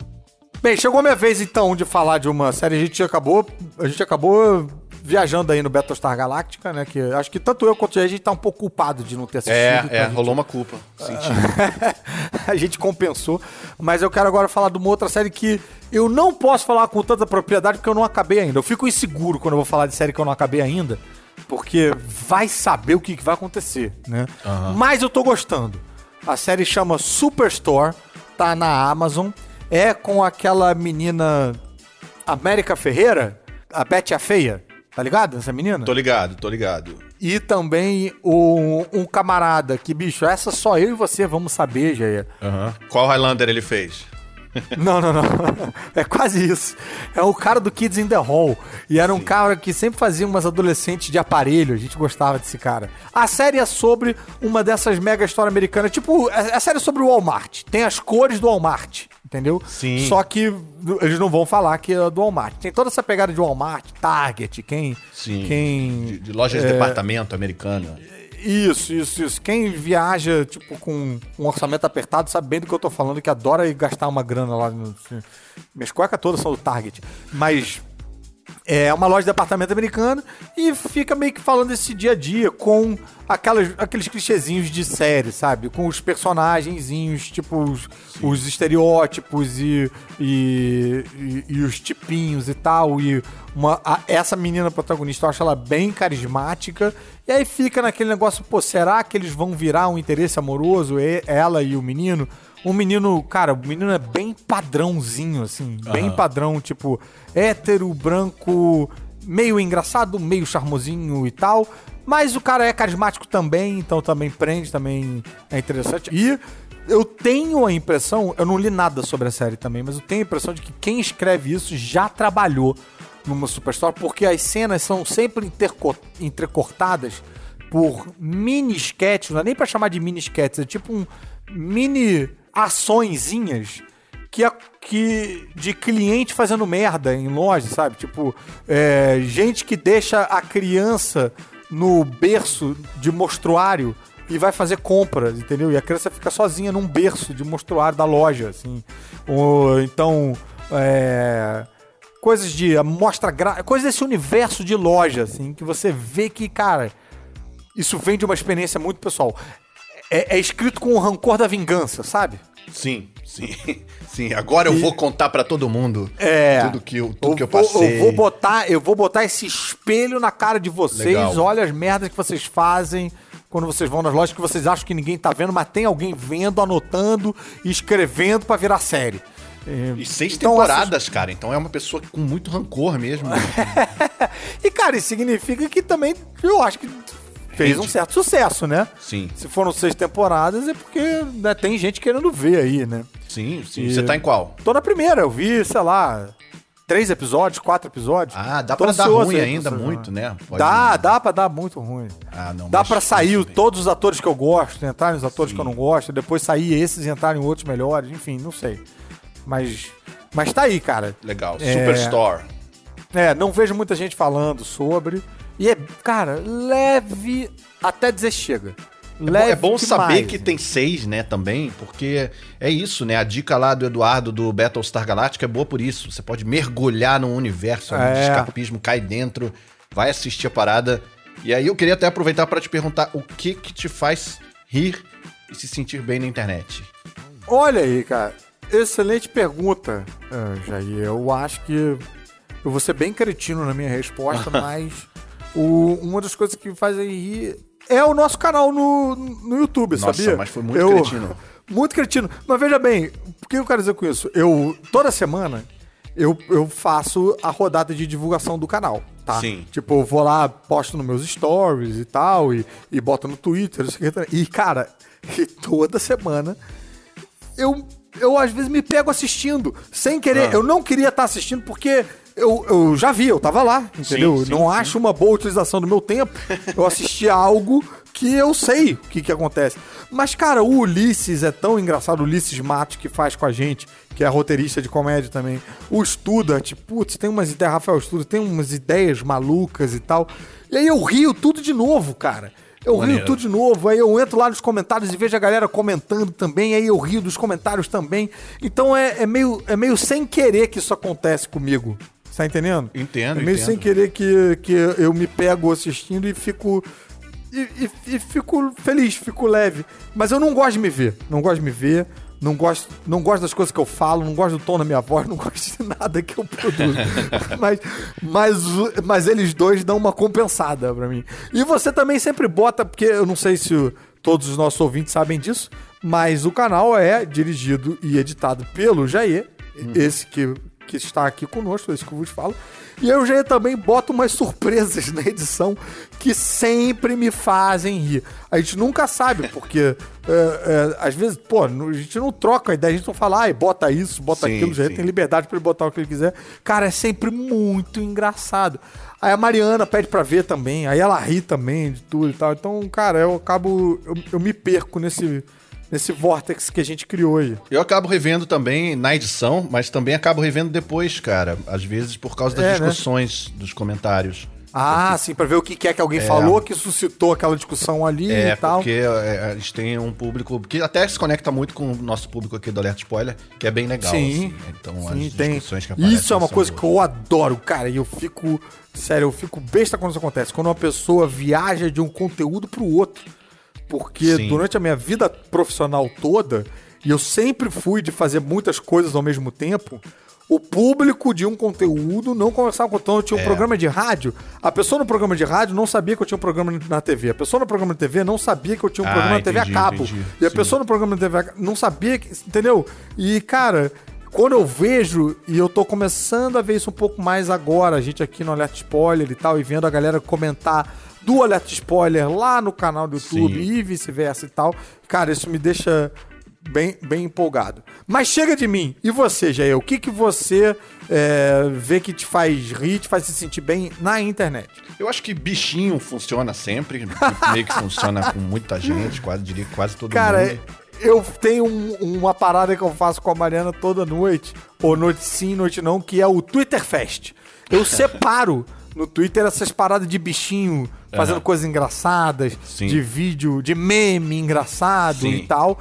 Bem, chegou a minha vez então de falar de uma série. A gente acabou, a gente acabou viajando aí no Battlestar Galactica, né? Que acho que tanto eu quanto a gente tá um pouco culpado de não ter assistido. É, então é, gente- rolou uma culpa. Senti. a gente compensou. Mas eu quero agora falar de uma outra série que eu não posso falar com tanta propriedade porque eu não acabei ainda. Eu fico inseguro quando eu vou falar de série que eu não acabei ainda, porque vai saber o que vai acontecer, né? Mas eu tô gostando. A série chama Superstore, tá na Amazon. É com aquela menina América Ferreira, a Betty a Feia. Tá ligado? Essa menina? tô ligado, tô ligado. E também o, um camarada que, bicho, essa só eu e você vamos saber, Jair. Aham. Qual Highlander ele fez? Não, não, não. É quase isso. É o cara do Kids in the Hall. E era um cara que sempre fazia umas adolescentes de aparelho. A gente gostava desse cara. A série é sobre uma dessas mega histórias americanas. Tipo, é a série é sobre o Walmart. Tem as cores do Walmart. Entendeu? Sim. Só que eles não vão falar que é do Walmart. Tem toda essa pegada de Walmart, Target, quem. Sim. Quem. De, de lojas de departamento americana. Isso, isso, isso. Quem viaja, tipo, com um orçamento apertado sabe bem do que eu tô falando, que adora gastar uma grana lá. No... assim. Minhas cuecas todas são do Target. Mas é uma loja de departamento americano e fica meio que falando esse dia a dia com aquelas, aqueles clichêzinhos de série, sabe? Com os personagenzinhos, tipo, os, os estereótipos e, e, e- e os tipinhos e tal. E uma, a- essa menina protagonista, eu acho ela bem carismática. E aí fica naquele negócio, pô, será que eles vão virar um interesse amoroso, ela e o menino? Um menino, cara, o menino é bem padrãozinho, assim, bem padrão, tipo, hétero, branco, meio engraçado, meio charmosinho e tal. Mas o cara é carismático também, então também prende, também é interessante. E eu tenho a impressão, eu não li nada sobre a série também, mas eu tenho a impressão de que quem escreve isso já trabalhou numa Superstore, porque as cenas são sempre entrecortadas por mini sketches, não é nem pra chamar de mini sketches, é tipo um mini açõezinhas que, a- que de cliente fazendo merda em loja, sabe? Tipo, é, gente que deixa a criança no berço de mostruário e vai fazer compras, entendeu? E a criança fica sozinha num berço de mostruário da loja, assim. Ou, então, é, coisas de amostra gra... coisas desse universo de loja, assim, que você vê que, cara, isso vem de uma experiência muito pessoal. É, é escrito com o rancor da vingança, sabe? Sim, sim. Sim, agora eu vou contar pra todo mundo É. tudo que eu, tudo que eu passei. eu vou botar, eu vou botar esse espelho na cara de vocês. Legal. Olha as merdas que vocês fazem quando vocês vão nas lojas que vocês acham que ninguém tá vendo, mas tem alguém vendo, anotando e escrevendo pra virar série. É, E seis então, temporadas, cara. Então é uma pessoa com muito rancor mesmo. E, cara, isso significa que também eu acho que fez um certo sucesso, né? Sim. Se foram seis temporadas, é porque né, tem gente querendo ver aí, né? Sim, sim. E- Você tá em qual? Tô na primeira, eu vi, sei lá, três episódios, quatro episódios. Ah, dá Tô pra dar ruim ainda muito, né? Pode- Dá, dá pra dar muito ruim. Ah, não. Dá pra sair todos os atores que eu gosto, entrarem os atores Sim. que eu não gosto, depois sair esses e entrarem outros melhores, enfim, não sei. Mas, mas tá aí, cara. Legal. É. Superstore. É, não vejo muita gente falando sobre. E é, cara, leve até dizer chega. É bom- Leve é bom saber que tem seis, né, também, porque é isso, né? A dica lá do Eduardo do Battlestar Galactica é boa por isso. Você pode mergulhar no universo ali de É. escapismo, cai dentro, vai assistir a parada. E aí eu queria até aproveitar pra te perguntar o que que te faz rir e se sentir bem na internet. Olha aí, cara. Excelente pergunta, ah, Jair. Eu acho que eu vou ser bem cretino na minha resposta, mas o- uma das coisas que me faz rir é o nosso canal no, no YouTube, Nossa, sabia? mas foi muito cretino. Muito cretino. Mas veja bem, o que eu quero dizer com isso? Eu, toda semana, eu, eu faço a rodada de divulgação do canal, tá? Sim. Tipo, eu vou lá, posto nos meus stories e tal, e, e boto no Twitter, não sei o que. E, cara, e toda semana eu eu às vezes me pego assistindo, sem querer. Ah. Eu não queria estar assistindo porque eu, eu já vi, eu tava lá, entendeu? Sim, sim, não sim. acho uma boa utilização do meu tempo. Eu assisti algo que eu sei o que, que acontece. Mas, cara, o Ulisses é tão engraçado, o Ulisses Matos que faz com a gente, que é roteirista de comédia também. O Studart, putz, tem umas ideias, Rafael Studart, tem umas ideias malucas e tal. E aí eu rio tudo de novo, cara. Eu Maneiro. rio tudo de novo, aí eu entro lá nos comentários e vejo a galera comentando também, aí eu rio dos comentários também. Então é, é meio, é meio sem querer que isso acontece comigo. Tá entendendo? Entendo, É meio entendo. sem querer que, que eu me pego assistindo e fico. E, e, e, fico feliz, fico leve. Mas eu não gosto de me ver. Não gosto de me ver. Não gosto, não gosto das coisas que eu falo, não gosto do tom da minha voz, não gosto de nada que eu produzo. mas, mas, mas eles dois dão uma compensada pra mim. E você também sempre bota, porque eu não sei se todos os nossos ouvintes sabem disso, mas o canal é dirigido e editado pelo Jair, hum. esse que que está aqui conosco, é isso que eu vos falo. E eu já também boto umas surpresas na edição que sempre me fazem rir. A gente nunca sabe, porque é, é, às vezes, pô, a gente não troca a ideia, a gente não fala, ai, bota isso, bota sim, aquilo, já tem liberdade para ele botar o que ele quiser. Cara, é sempre muito engraçado. Aí a Mariana pede pra ver também, aí ela ri também de tudo e tal. Então, cara, eu acabo. Eu, eu me perco nesse nesse vortex que a gente criou aí. Eu acabo revendo também na edição, mas também acabo revendo depois, cara. Às vezes por causa das é, né? discussões, né? dos comentários. Ah, porque... sim, pra ver o que é que alguém é. falou que suscitou aquela discussão ali é, e tal. porque é, a gente tem um público que até se conecta muito com o nosso público aqui do Alerta Spoiler, que é bem legal. Sim, assim. então sim, as tem. discussões que aparecem Isso é uma coisa boas. que eu adoro, cara, e eu fico, sério, eu fico besta quando isso acontece. Quando uma pessoa viaja de um conteúdo pro outro porque Sim. durante a minha vida profissional toda, e eu sempre fui de fazer muitas coisas ao mesmo tempo, o público de um conteúdo não conversava com então eu tinha um é. programa de rádio. A pessoa no programa de rádio não sabia que eu tinha um programa na TV. A pessoa no programa de TV não sabia que eu tinha um ah, programa entendi, na TV a cabo. Entendi. E a Sim. pessoa no programa de TV não sabia que, entendeu? E cara, quando eu vejo, e eu tô começando a ver isso um pouco mais agora, a gente aqui no Alerta Spoiler e tal, e vendo a galera comentar do Alerta Spoiler lá no canal do YouTube Sim. e vice-versa e tal. Cara, isso me deixa bem, bem empolgado. Mas chega de mim. E você, Jair? O que, que você é, vê que te faz rir, te faz se sentir bem na internet? Eu acho que bichinho funciona sempre. meio que funciona com muita gente, quase diria quase todo Cara, mundo. Cara, eu tenho um, uma parada que eu faço com a Mariana toda noite, ou noite sim, noite não, que é o Twitter Fest. Eu separo no Twitter essas paradas de bichinho fazendo uhum. coisas engraçadas, Sim. de vídeo, de meme engraçado Sim. e tal.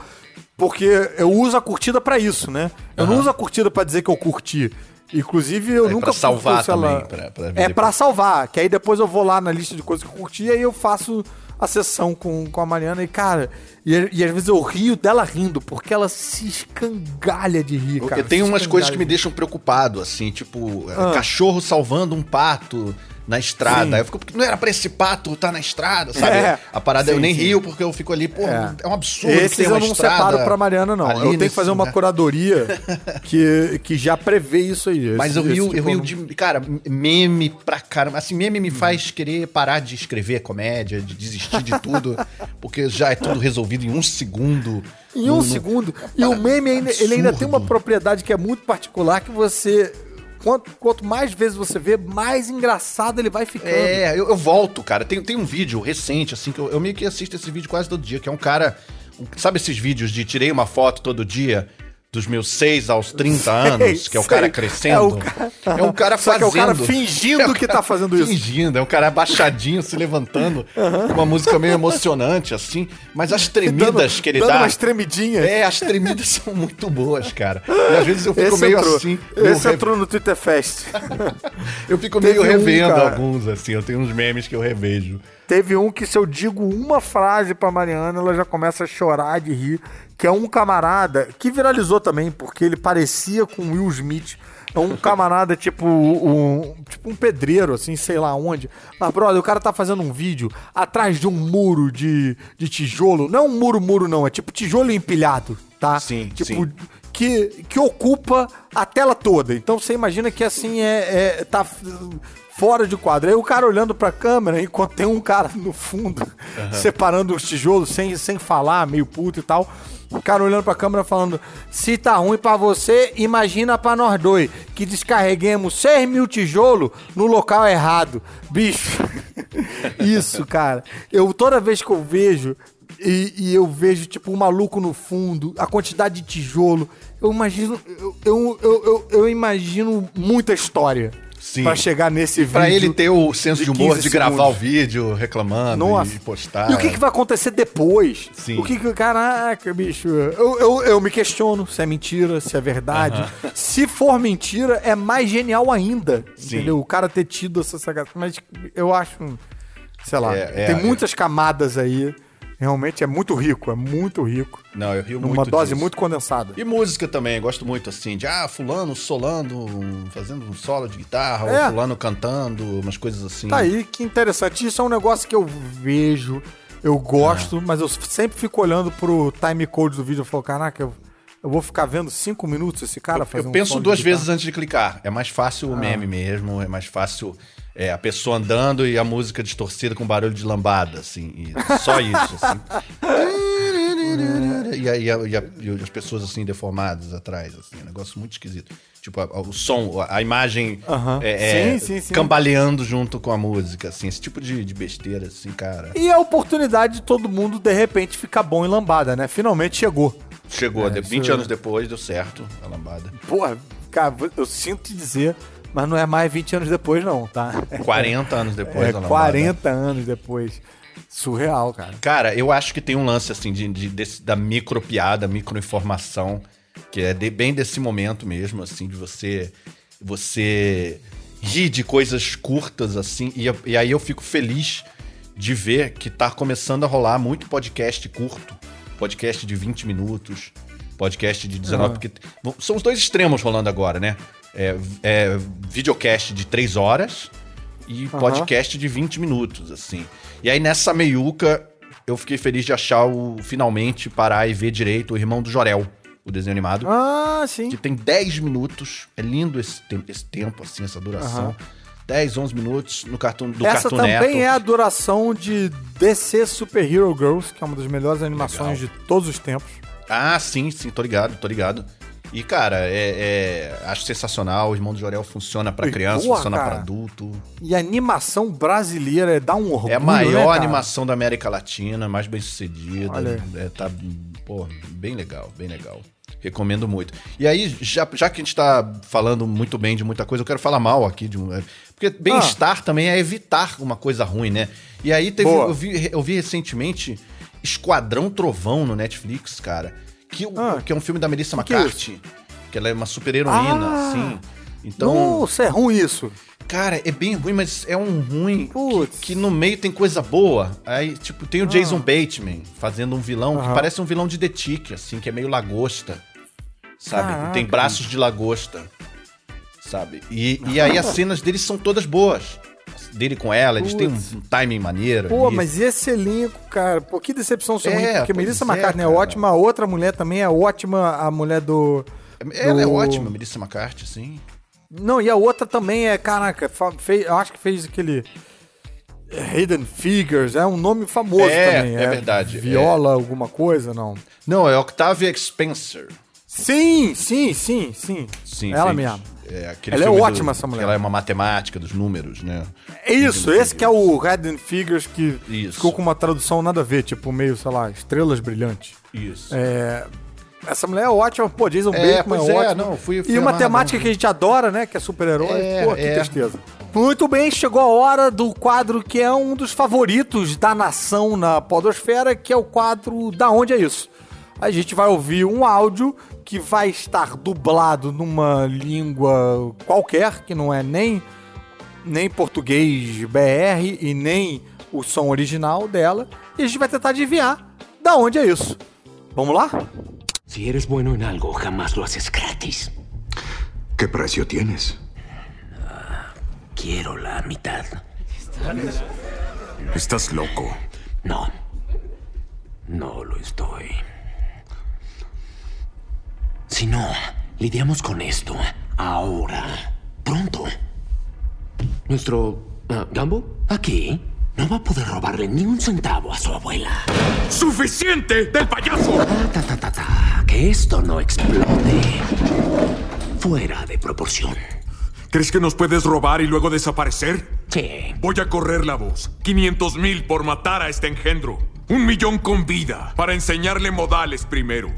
Porque eu uso a curtida para isso, né? Eu uhum. não uso a curtida para dizer que eu curti. Inclusive, eu é nunca pra salvar também, ela... pra, pra É para salvar, que aí depois eu vou lá na lista de coisas que eu curti e aí eu faço a sessão com, com a Mariana e, cara, e, e às vezes eu rio dela rindo, porque ela se escangalha de rir, cara. Tem umas coisas que me deixam preocupado, assim, tipo, ah. cachorro salvando um pato na estrada. Sim. Eu fico, não era pra esse pato estar tá na estrada, sabe? É. A parada sim, eu nem sim. rio porque eu fico ali, pô, é, é um absurdo Esses eu não separo pra Mariana, não. Eu tenho que fazer uma né? curadoria que, que já prevê isso aí. Mas esse, eu rio, tipo eu rio de. Cara, meme pra caramba. Assim, meme me faz querer parar de escrever comédia, de desistir de tudo, porque já é tudo resolvido em um segundo. Em um no, segundo. No... E o meme ainda, ele ainda tem uma propriedade que é muito particular que você quanto, quanto mais vezes você vê, mais engraçado ele vai ficando. É, eu, eu volto, cara. Tem, tem um vídeo recente, assim, que eu, eu meio que assisto esse vídeo quase todo dia, que é um cara. Sabe esses vídeos de tirei uma foto todo dia? Dos meus 6 aos 30 sei, anos, que é o cara crescendo. É, o cara, é um cara fazendo. é o cara fingindo é o que tá fazendo isso. Fingindo, é um cara abaixadinho, se levantando, uhum. com uma música meio emocionante, assim. Mas as tremidas dando, que ele dando dá. umas tremidinhas. É, as tremidas são muito boas, cara. E às vezes eu fico esse meio entrou, assim. Esse entrou no Twitter Fest. eu fico meio Teve revendo um, alguns, assim. Eu tenho uns memes que eu revejo. Teve um que se eu digo uma frase pra Mariana, ela já começa a chorar de rir que é um camarada que viralizou também, porque ele parecia com Will Smith. É um camarada tipo um, tipo um pedreiro, assim, sei lá onde. Mas, brother, o cara tá fazendo um vídeo atrás de um muro de, de tijolo. Não é um muro, muro, não. É tipo tijolo empilhado, tá? Sim, tipo, sim. Que, que ocupa a tela toda. Então você imagina que assim é, é tá fora de quadro. Aí o cara olhando pra câmera, enquanto tem um cara no fundo, uhum. separando os tijolos sem, sem falar, meio puto e tal. O cara olhando pra câmera falando: se tá ruim pra você, imagina pra nós dois, que descarreguemos 6 mil tijolos no local errado. Bicho, isso, cara. Eu toda vez que eu vejo. E, e eu vejo, tipo, um maluco no fundo, a quantidade de tijolo. Eu imagino. Eu, eu, eu, eu, eu imagino muita história. Pra chegar nesse vídeo. Pra ele ter o senso de, de humor 15 de gravar segundos. o vídeo reclamando Nossa. e postar. E o que, que vai acontecer depois? Sim. O que que. Caraca, bicho. Eu, eu, eu me questiono se é mentira, se é verdade. Se for mentira, é mais genial ainda. Sim. Entendeu? O cara ter tido essa sagacidade. Mas eu acho. Sei lá. É, é, tem é. muitas camadas aí. Realmente é muito rico, é muito rico. Não, eu rio Numa muito dose disso. muito condensada. E música também, gosto muito assim, de ah, fulano solando, um- fazendo um solo de guitarra, É. ou fulano cantando, umas coisas assim. Tá aí, que interessante. Isso é um negócio que eu vejo, eu gosto, mas eu sempre fico olhando pro time code do vídeo e falo, caraca, eu, eu vou ficar vendo cinco minutos esse cara Eu fazendo um penso de duas vezes antes de clicar. É mais fácil o Ah. meme mesmo, é mais fácil é, a pessoa andando e a música distorcida com barulho de lambada, assim. e só isso, assim. E, aí a- e a- e as pessoas assim deformadas atrás, assim, um negócio muito esquisito. Tipo, a- a- o som, a, a imagem Aham. é, é, Sim, sim, sim. cambaleando junto com a música, assim, esse tipo de, de besteira, assim, cara. E a oportunidade de todo mundo, de repente, ficar bom em lambada, né? Finalmente chegou. Chegou, É, de- isso 20 é- anos depois, deu certo a lambada. Porra, cara, eu sinto te dizer, mas não é mais 20 anos depois, não, tá? 40 anos depois É a lambada. 40 anos depois. Surreal, cara. Cara, eu acho que tem um lance assim de, de- desse- da micro piada, micro informação, que é de- bem desse momento mesmo, assim, de você você rir de coisas curtas, assim, e, e aí eu fico feliz de ver que tá começando a rolar muito podcast curto, podcast de 20 minutos, podcast de 19, porque são os dois extremos rolando agora, né? É, é videocast de 3 horas e podcast de 20 minutos, assim. E aí nessa meiuca eu fiquei feliz de achar o finalmente parar e ver direito o Irmão do Jorel, o desenho animado, Ah, sim. que tem 10 minutos. É lindo esse tempo, esse tempo assim, essa duração. Aham. 10, 11 minutos no cartoon do Essa Cartoon também Network. é a duração de DC Super Hero Girls, que é uma das melhores animações de todos os tempos. Ah, sim, sim, tô ligado, tô ligado. E, cara, é, é- acho sensacional. O Irmão do Jorel funciona pra E, criança, porra, funciona pra adulto. E a animação brasileira é dá um orgulho, É a né, maior cara? animação da América Latina, mais bem sucedida. É, tá, pô, bem legal, bem legal. Recomendo muito. E aí, já, já que a gente tá falando muito bem de muita coisa, eu quero falar mal aqui de um. é, Porque bem-estar também é evitar uma coisa ruim, né? E aí teve. Boa. Eu vi, eu vi recentemente Esquadrão Trovão no Netflix, cara. Que, Ah. que é um filme da Melissa que é McCarthy. Que ela é uma super-heroína, Ah. assim. Então. Nossa, é ruim isso. Cara, é bem ruim, mas é um ruim que, que no meio tem coisa boa. Aí, tipo, tem o Jason Bateman fazendo um vilão que Ah. Parece um vilão de The Tick, assim, que é meio lagosta. Sabe? Caraca, tem braços de lagosta. Sabe? E, e aí as cenas dele são todas boas. Dele com ela, eles têm um, timing maneiro. Pô, ali. mas esse elenco, cara, pô, que decepção ser É, porque Melissa é, McCartney é, ótima, a outra mulher também é ótima, a mulher do... Ela é do- ótima, Melissa McCarthy, assim. Não, e a outra também é, caraca, fez, eu acho que fez aquele... Hidden Figures, é um nome famoso É, também. é verdade, Viola, alguma coisa, não? Não, é Octavia Spencer. Sim, sim, sim, sim. Sim, Ela mesmo. É, aquele Ela é ótima, essa mulher. Ela é uma matemática dos números, né? É isso, esse que é o Hidden Figures que Isso. ficou com uma tradução nada a ver, tipo meio, sei lá, estrelas brilhantes. Isso. É, essa mulher é ótima, pô, Jason É, Bateman é, é, ótimo. não, fui- fui e uma temática que a gente adora, né, que é super-herói. É, pô, que é. tristeza. Muito bem, chegou a hora do quadro que é um dos favoritos da nação na podosfera, que é o quadro Da Onde É Isso? A gente vai ouvir um áudio que vai estar dublado numa língua qualquer, que não é nem, nem português BR e nem o som original dela, e a gente vai tentar adivinhar da onde é isso. Vamos lá? Si eres bueno en algo, jamás lo haces gratis. ¿Qué precio tienes? Quiero la mitad. Estás loco. No. No lo estoy. Si no, lidiamos con esto ahora. Pronto. Nuestro... ah, ¿Gambo? Aquí. No va a poder robarle ni un centavo a su abuela. ¡Suficiente del payaso! Ta, ta, ta, ta, ta. Que esto no explote. Fuera de proporción. ¿Crees que nos puedes robar y luego desaparecer? Sí. Voy a correr la voz. 500 mil por matar a este engendro. Un millón con vida para enseñarle modales primero.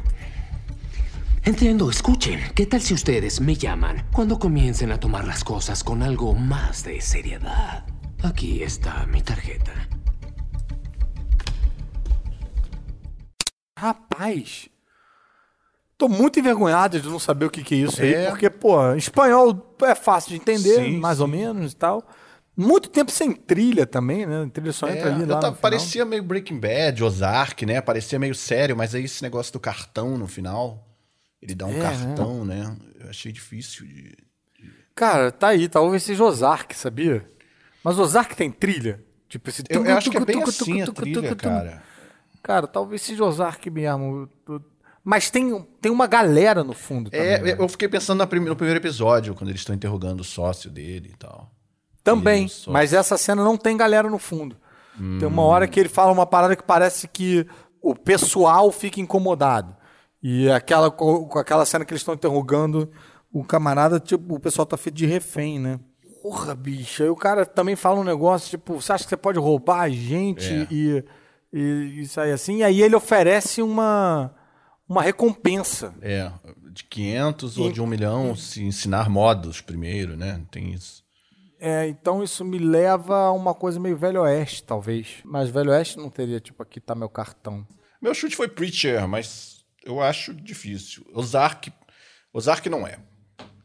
Entiendo, escuchen. ¿Qué tal si ustedes me llaman cuando comiencen a tomar las cosas con algo más de seriedad? Aquí está mi tarjeta. Rapaz. Tô muito envergonhado de não saber o que, que é isso aí, É. porque, pô, espanhol é fácil de entender, Sim, mais ou menos e tal. Muito tempo sem trilha também, né? A trilha só entra É, ali eu lá tava- no final. parecia meio Breaking Bad, Ozark, né? Parecia meio sério, mas aí esse negócio do cartão no final, ele dá um É, cartão, né? Eu achei difícil de. Cara, tá aí, talvez seja Ozark, sabia? Mas Ozark tem trilha? Tipo esse... Eu, eu acho que é bem assim a trilha, cara. Cara, talvez seja Ozark mesmo. Mas tem, tem uma galera no fundo também. É, né? eu fiquei pensando no primeiro episódio, quando eles estão interrogando o sócio dele e tal. Também, mas essa cena não tem galera no fundo. Tem uma hora que ele fala uma parada que parece que o pessoal fica incomodado. E aquela, co- com aquela cena que eles estão interrogando o camarada, tipo, o pessoal tá feito de refém, né? Porra, bicho. Aí o cara também fala um negócio, tipo, você acha que você pode roubar a gente É. e, e isso aí assim? E aí ele oferece uma, uma recompensa. É, de 500 ou E- de um milhão, se ensinar modos primeiro, né? Tem isso. É, então isso me leva a uma coisa meio Velho Oeste, talvez. Mas Velho Oeste não teria, tipo, aqui tá meu cartão. Meu chute foi Preacher, mas eu acho difícil. Ozark, Ozark não é.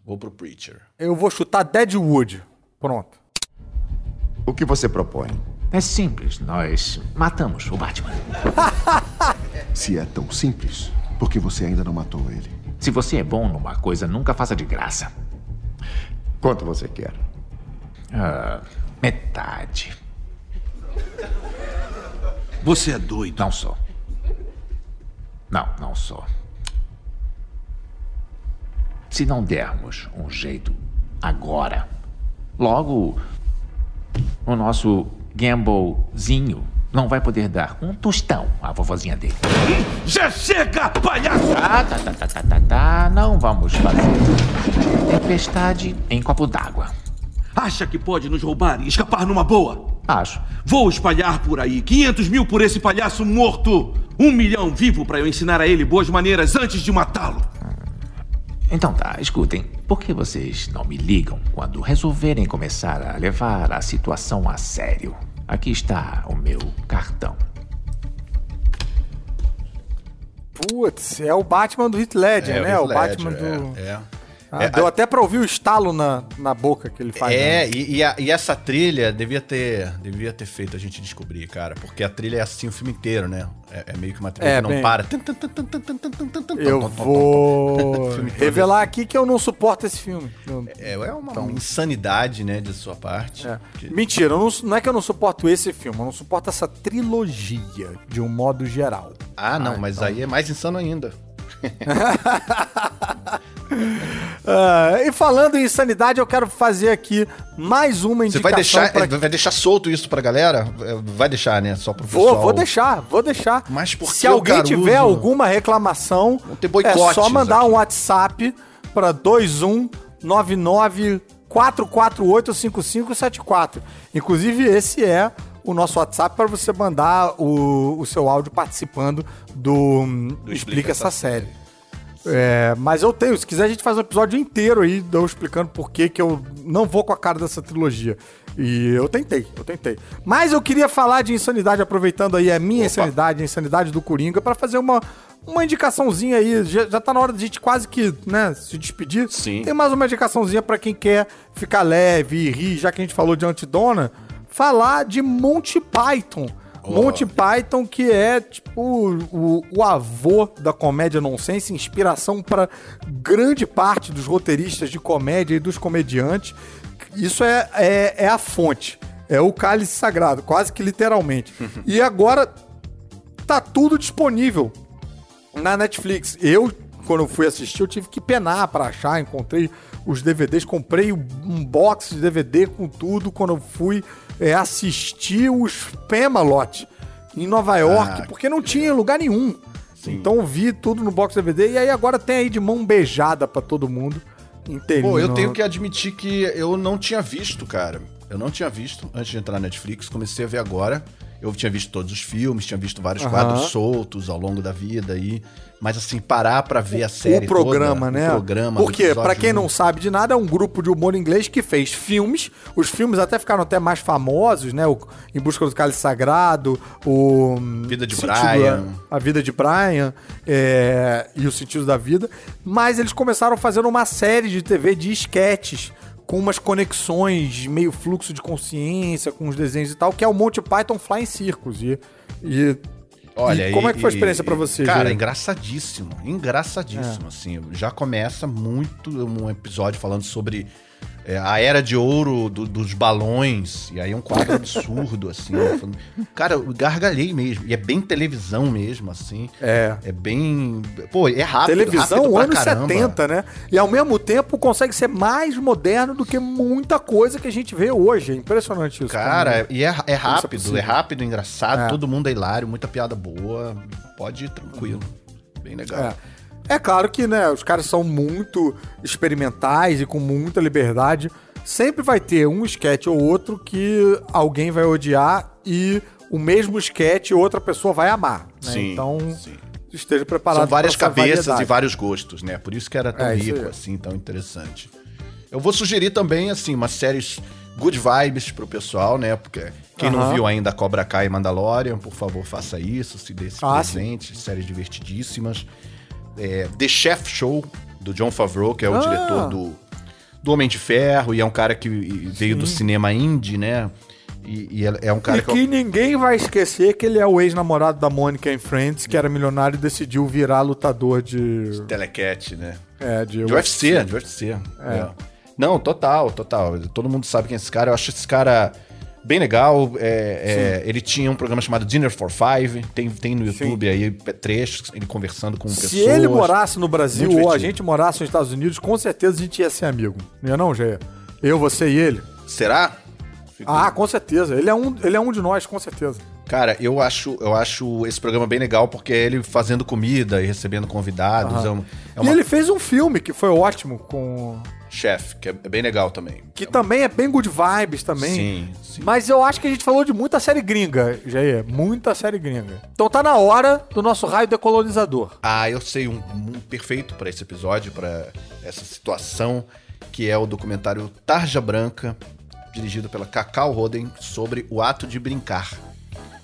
Vou pro Preacher. Eu vou chutar Deadwood. Pronto. O que você propõe? É simples, nós matamos o Batman. Se é tão simples, por que você ainda não matou ele? Se você é bom numa coisa, nunca faça de graça. Quanto você quer? Ah, metade. Você é doido. Não sou. Não, não sou. Se não dermos um jeito agora, logo o nosso Gamblezinho não vai poder dar um tostão à vovozinha dele. Já chega, palhaço! Tá, tá, tá, tá, tá, tá, tá. Não vamos fazer tempestade em copo d'água. Acha que pode nos roubar e escapar numa boa? Acho. Vou espalhar por aí 500 mil por esse palhaço morto. Um milhão vivo para eu ensinar a ele boas maneiras antes de matá-lo. Então tá, escutem. Por que vocês não me ligam quando resolverem começar a levar a situação a sério? Aqui está o meu cartão. Putz, é o Batman do Heath Ledger, né? Heath o Batman Ledger, do. É. Ah, É, deu a- até pra ouvir o estalo na, na boca que ele faz. É, né? e, e a- e essa trilha devia ter, devia ter feito a gente descobrir, cara. Porque a trilha é assim o filme inteiro, né? É, é meio que uma trilha É, que não bem- para. Eu vou revelar aqui que eu não suporto esse filme. É, é uma insanidade, né, de sua parte. É. Que- Mentira, não, não é que eu não suporto esse filme, eu não suporto essa trilogia, de um modo geral. Ah, não, mas então. aí é mais insano ainda. Ah, e falando em insanidade, eu quero fazer aqui mais uma Você indicação. vai deixar, pra- vai deixar solto isso pra galera? É, Vai deixar, né? Só pro Vou, pessoal. vou deixar, vou deixar. Mas por Se alguém Caruso? tiver alguma reclamação, é só mandar aqui. um WhatsApp para 2199 448 5574. Inclusive, esse é o nosso WhatsApp para você mandar o, o seu áudio participando do, Explica, essa série. É, mas eu tenho, se quiser a gente faz um episódio inteiro aí, eu explicando por que que eu não vou com a cara dessa trilogia. E eu tentei, eu tentei. Mas eu queria falar de insanidade, aproveitando aí a minha insanidade, a insanidade do Coringa, pra fazer uma, uma indicaçãozinha aí. Já, já tá na hora de a gente quase que, né, se despedir. Sim. Tem mais uma indicaçãozinha pra quem quer ficar leve e rir, já que a gente falou de Antidona, falar de Monty Python. Monty Python, que é tipo o, o avô da comédia nonsense, inspiração para grande parte dos roteiristas de comédia e dos comediantes. Isso é, é, é a fonte, é o cálice sagrado, quase que literalmente. e agora tá tudo disponível na Netflix. Eu, quando fui assistir, eu tive que penar pra achar, encontrei os DVDs, comprei um box de DVD com tudo quando eu fui é, assistir o Spamalot em Nova York, Ah, porque não tinha lugar nenhum. Então eu vi tudo no box DVD e aí agora tem aí de mão beijada pra todo mundo inteirinho. Pô, eu tenho que admitir que eu não tinha visto, cara. Eu não tinha visto antes de entrar na Netflix, comecei a ver agora. Eu tinha visto todos os filmes, tinha visto vários quadros soltos ao longo da vida aí. Mas assim, parar pra ver a série o programa, toda, né? O programa. Porque, o pra quem não sabe de nada, é um grupo de humor inglês que fez filmes. Os filmes até ficaram até mais famosos, né? O Em Busca do Cálice Sagrado, o... Vida de Sentido Brian. da- A Vida de Brian é, e o Sentido da Vida. Mas eles começaram fazendo uma série de TV de esquetes com umas conexões, meio fluxo de consciência, com os desenhos e tal, que é o Monty Python Flying Circus. E, e Olha, e como e- é que foi a experiência pra você, Cara, Gê? engraçadíssimo. Engraçadíssimo, É. assim. Já começa muito um episódio falando sobre é, a era de ouro do- dos balões. E aí é um quadro absurdo, assim. né, falando- Cara, eu gargalhei mesmo. E é bem televisão mesmo, assim. É. É bem. Pô, é rápido. Televisão rápido anos caramba. 70, né? E ao mesmo tempo consegue ser mais moderno do que muita coisa que a gente vê hoje. É impressionante isso. Cara, como- e é, é é rápido, possível. é rápido, engraçado, É. todo mundo é hilário, muita piada boa. Pode ir tranquilo. Bem legal. É. É claro que, né, os caras são muito experimentais e com muita liberdade. Sempre vai ter um sketch ou outro que alguém vai odiar e o mesmo sketch outra pessoa vai amar. né? Sim, Então, esteja preparado São várias cabeças variedade. e vários gostos, né? Por isso que era tão É, rico, assim, tão interessante. Eu vou sugerir também, assim, umas séries good vibes pro pessoal, né? Porque quem não viu ainda Cobra Kai e Mandalorian, por favor, faça isso, se dê esse Ah, presente. Séries divertidíssimas. É, The Chef Show, do John Favreau, que é o Ah. diretor do, do Homem de Ferro, e é um cara que veio do cinema indie, né? E, e é- é um cara E que ninguém vai esquecer que ele é o ex-namorado da Mônica em Friends, que era milionário e decidiu virar lutador de. Telecat, né? É, de, De UFC, de UFC. É. É. Não, total, total. Todo mundo sabe quem é esse cara. Eu acho esse cara bem legal. É, é, ele tinha um programa chamado Dinner for Five. Tem, tem no YouTube aí trechos, ele conversando com Se pessoas. ele morasse no Brasil ou a gente morasse nos Estados Unidos, com certeza a gente ia ser amigo. Não ia não, Jair? Eu, você e ele? Será? Ah, com certeza. Ele é um, ele é um de nós, com certeza. Cara, eu acho, eu acho esse programa bem legal porque é ele fazendo comida e recebendo convidados. É, um- é E uma ele fez um filme que foi ótimo, com chefe, que é bem legal também. que também é bem good vibes também. Sim, sim. Mas eu acho que a gente falou de muita série gringa, Jair. Muita série gringa. Então tá na hora do nosso raio decolonizador. Ah, eu sei um, um perfeito pra esse episódio, pra essa situação, que é o documentário Tarja Branca, dirigido pela Cacau Roden, sobre o ato de brincar.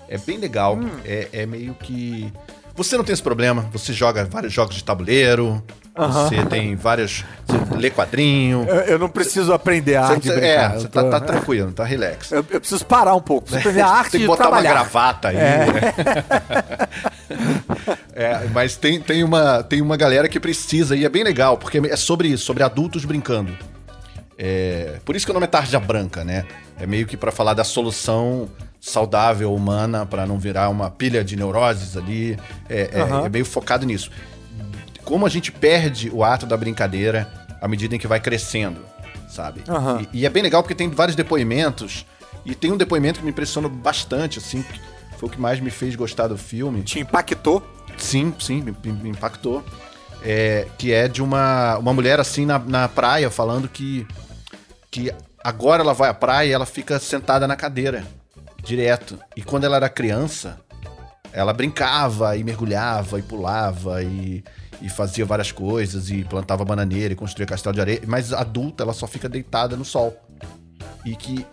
É bem legal, Hum. é, é meio que. Você não tem esse problema, você joga vários jogos de tabuleiro, Você tem vários. Você lê quadrinho. Eu, eu não preciso aprender a Você arte brincar. é, você tô- tá, tá tranquilo, tá relax. Eu, eu preciso parar um pouco. Preciso aprender a arte tem que botar trabalhar. uma gravata aí. É. É, mas tem, tem, uma, tem uma galera que precisa, e é bem legal, porque é sobre isso, sobre adultos brincando. É, por isso que o nome é Tarja Branca, né? É meio que pra falar da solução saudável humana pra não virar uma pilha de neuroses ali. É, é- Aham. é meio focado nisso. Como a gente perde o ato da brincadeira à medida em que vai crescendo, sabe? Aham. E, e é bem legal porque tem vários depoimentos. E tem um depoimento que me impressionou bastante, assim, que foi o que mais me fez gostar do filme. Te impactou? Sim, sim, me, me impactou. É, que é de uma, uma mulher assim na, na praia falando que, que agora ela vai à praia e ela fica sentada na cadeira, direto. E quando ela era criança, ela brincava e mergulhava e pulava e, e fazia várias coisas e plantava bananeira e construía castelo de areia. Mas adulta, ela só fica deitada no sol. E que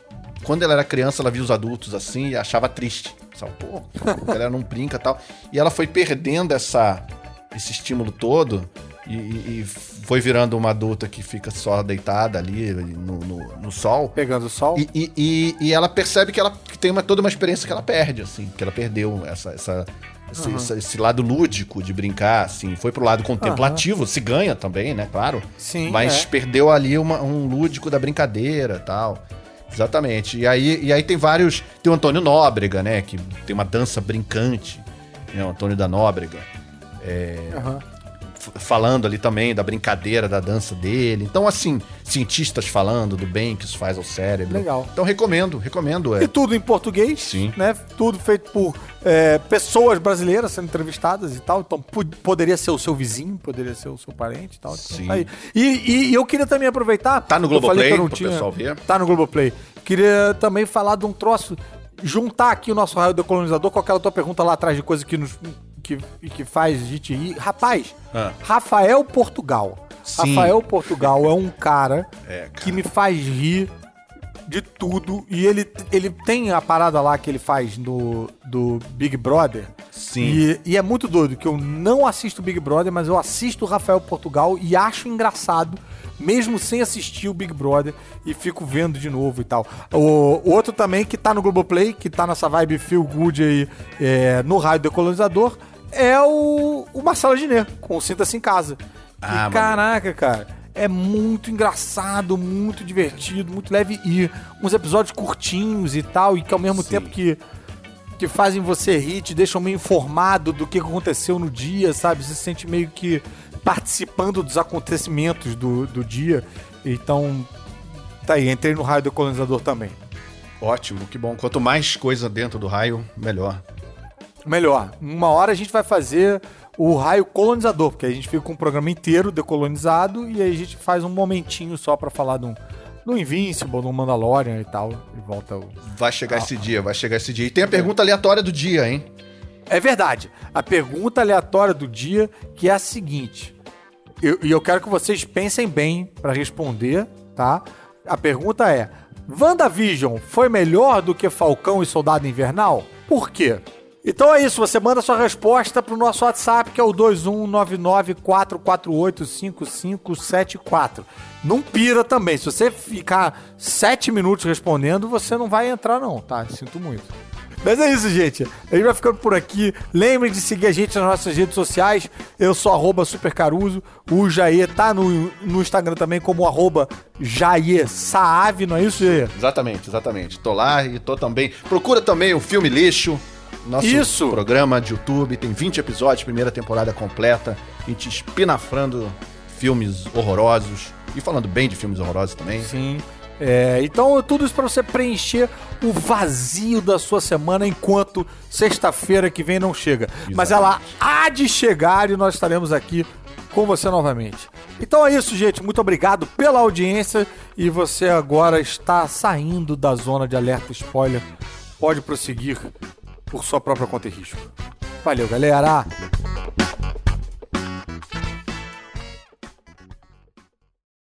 quando ela era criança, ela via os adultos assim e achava triste. Sabe? Pô, a galera não brinca e tal. E ela foi perdendo essa, esse estímulo todo e, e- foi virando uma adulta que fica só deitada ali no, no, no sol. Pegando o sol. E, e, e- e ela percebe que ela que tem uma, toda uma experiência que ela perde, assim, que ela perdeu essa, essa, esse, essa- esse lado lúdico de brincar, assim, foi pro lado contemplativo, se ganha também, né, claro. Sim, Mas é. perdeu ali uma- um lúdico da brincadeira tal. Exatamente. E aí, e aí tem vários. Tem o Antônio Nóbrega, né? Que tem uma dança brincante. Né, o Antônio da Nóbrega. É, Aham. Falando ali também da brincadeira, da dança dele. Então, assim, cientistas falando do bem que isso faz ao cérebro. Legal. Então, recomendo, recomendo. É. E tudo em português, Sim. né? Tudo feito por é, pessoas brasileiras sendo entrevistadas e tal. Então poderia ser o seu vizinho, poderia ser o seu parente e tal. Então, Sim. tá aí. E, e- eu queria também aproveitar. Tá no eu falei Globoplay, que eu não pro tinha- pessoal ver. Tá no Globoplay. Queria também falar de um troço. Juntar aqui o nosso raio decolonizador com aquela tua pergunta lá atrás de coisa que nos. Que, que faz a gente rir. Rapaz, Ah. Rafael Portugal. Sim. Rafael Portugal é um cara É, que me faz rir de tudo. E ele, ele tem a parada lá que ele faz no, do Big Brother. Sim. E, e é muito doido que eu não assisto Big Brother, mas eu assisto o Rafael Portugal e acho engraçado, mesmo sem assistir o Big Brother, e fico vendo de novo e tal. O, o outro também que tá no Globoplay, que tá nessa vibe feel good aí é, no Raio Decolonizador, é o, o Marcelo Diné, com o Sinta-se em Casa. Ah, e caraca, cara. É muito engraçado, muito divertido, muito leve e uns episódios curtinhos e tal, e que ao mesmo tempo que que fazem você rir, te deixam meio informado do que aconteceu no dia, sabe? Você se sente meio que participando dos acontecimentos do, do dia. Então, tá aí, entrei no raio do colonizador também. Ótimo, que bom. Quanto mais coisa dentro do raio, melhor. Melhor, uma hora a gente vai fazer o raio colonizador, porque a gente fica com um programa inteiro decolonizado e aí a gente faz um momentinho só pra falar do, do Invincible, do Mandalorian e tal, e volta o... Vai chegar esse dia, vai chegar esse dia. E tem a pergunta aleatória do dia, hein? É verdade. A pergunta aleatória do dia que é a seguinte. eu- E eu, quero que vocês pensem bem pra responder, tá? A pergunta é: WandaVision foi melhor do que Falcão e Soldado Invernal? Por quê? Então é isso, você manda sua resposta pro nosso WhatsApp, que é o 21994485574. Não pira também. Se você ficar sete minutos respondendo, você não vai entrar, não, tá? Sinto muito. Mas é isso, gente. A gente vai ficando por aqui. Lembrem de seguir a gente nas nossas redes sociais. Eu sou arroba supercaruso. O Jair tá no, no Instagram também como arroba Jair Saave, não é isso, Jair? Exatamente, exatamente. Tô lá e tô também. Procura também o Filme Lixo. Nosso Isso. programa de YouTube. Tem 20 episódios, primeira temporada completa. A gente espinafrando filmes horrorosos. E falando bem de filmes horrorosos também. Sim. É, então, tudo isso pra você preencher o vazio da sua semana enquanto sexta-feira que vem não chega. Mas ela há de chegar e nós estaremos aqui com você novamente. Então é isso, gente. Muito obrigado pela audiência e você agora está saindo da zona de alerta spoiler. Pode prosseguir por sua própria conta e risco. Valeu, galera!